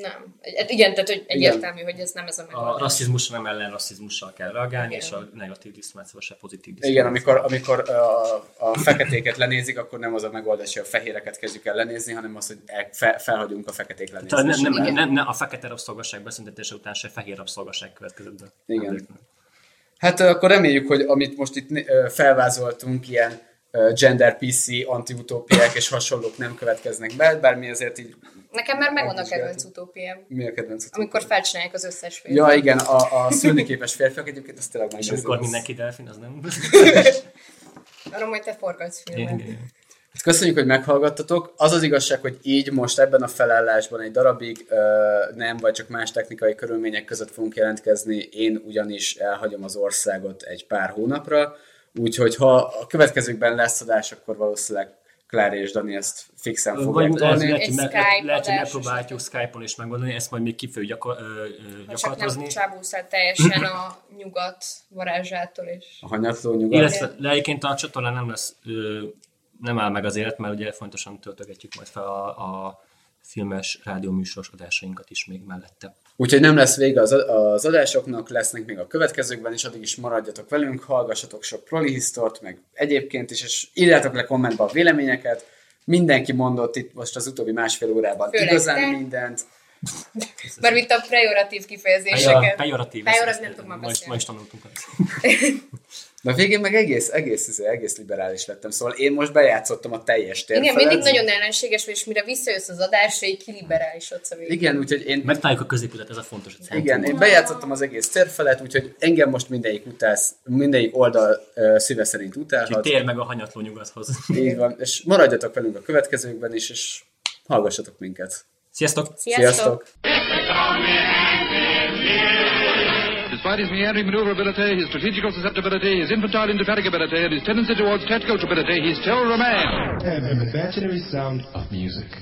Nem. Hát igen, tehát hogy egyértelmű, hogy ez nem ez a A megoldás. rasszizmusra nem ellen rasszizmussal kell reagálni, Igen. és a negatív diszkriminációra se pozitív Igen, diszkriminációra. amikor, amikor a, a feketéket lenézik, akkor nem az a megoldás, hogy a fehéreket kezdjük el lenézni, hanem az, hogy fe, felhagyunk a feketék Tehát lenézésre. nem, nem, Igen. nem, nem, a fekete rabszolgasság beszüntetése után se fehér rabszolgasság következett. Igen. Hát akkor reméljük, hogy amit most itt felvázoltunk, ilyen gender PC, anti-utópiák és hasonlók nem következnek be, bár mi azért így... Nekem már megvan a kedvenc utópiám. Mi a kedvenc utópia? Amikor felcsinálják az összes film. Ja, igen, a, a szülnyképes férfiak egyébként, ez tényleg És megnézem. amikor Az- mindenki delfin, az nem... Arra majd te forgatsz filmet. Hát köszönjük, hogy meghallgattatok. Az az igazság, hogy így most ebben a felállásban egy darabig ö, nem, vagy csak más technikai körülmények között fogunk jelentkezni. Én ugyanis elhagyom az országot egy pár hónapra, úgyhogy ha a következőkben lesz adás, akkor valószínűleg Klári és Dani ezt fixen fogják Vagy tolni. lehet, hogy lehet, hogy megpróbáljuk Skype-on is megoldani, ezt majd még ki fogjuk gyakor, Ha csak gyakorlatozni. nem teljesen a nyugat varázsától is. A hanyatló nyugat. Illetve de egyébként a csatornán nem lesz, nem áll meg az élet, mert ugye fontosan töltögetjük majd fel a, a filmes rádióműsoros adásainkat is még mellette. Úgyhogy nem lesz vége az, az adásoknak, lesznek még a következőkben, és addig is maradjatok velünk, hallgassatok sok prolihisztort, meg egyébként is, és írjátok le kommentbe a véleményeket. Mindenki mondott itt most az utóbbi másfél órában Főleg igazán te. mindent. Már itt a pejoratív kifejezéseket. Pejoratív. Pejoratív, nem tudok már ma is- beszélni. Ma is tanultunk. Na végén meg egész, egész, egész, egész liberális lettem, szóval én most bejátszottam a teljes térfelet. Igen, mindig nagyon ellenséges és mire visszajössz az adásra, így kiliberálisodsz a végén. Igen, úgyhogy én, Megtaláljuk a középutat, ez a fontos. a centrum. igen, én bejátszottam az egész térfelet, úgyhogy engem most mindegyik utálsz, mindegyik oldal uh, szíve szerint Úgyhogy utálhat. tér meg a hanyatló nyugathoz. Így van, és maradjatok velünk a következőkben is, és hallgassatok minket. Sziasztok! Sziasztok! Sziasztok! Despite his meandering maneuverability, his strategical susceptibility, his infantile indefatigability, and his tendency towards tactical stupidity, he's still and an imaginary sound of music.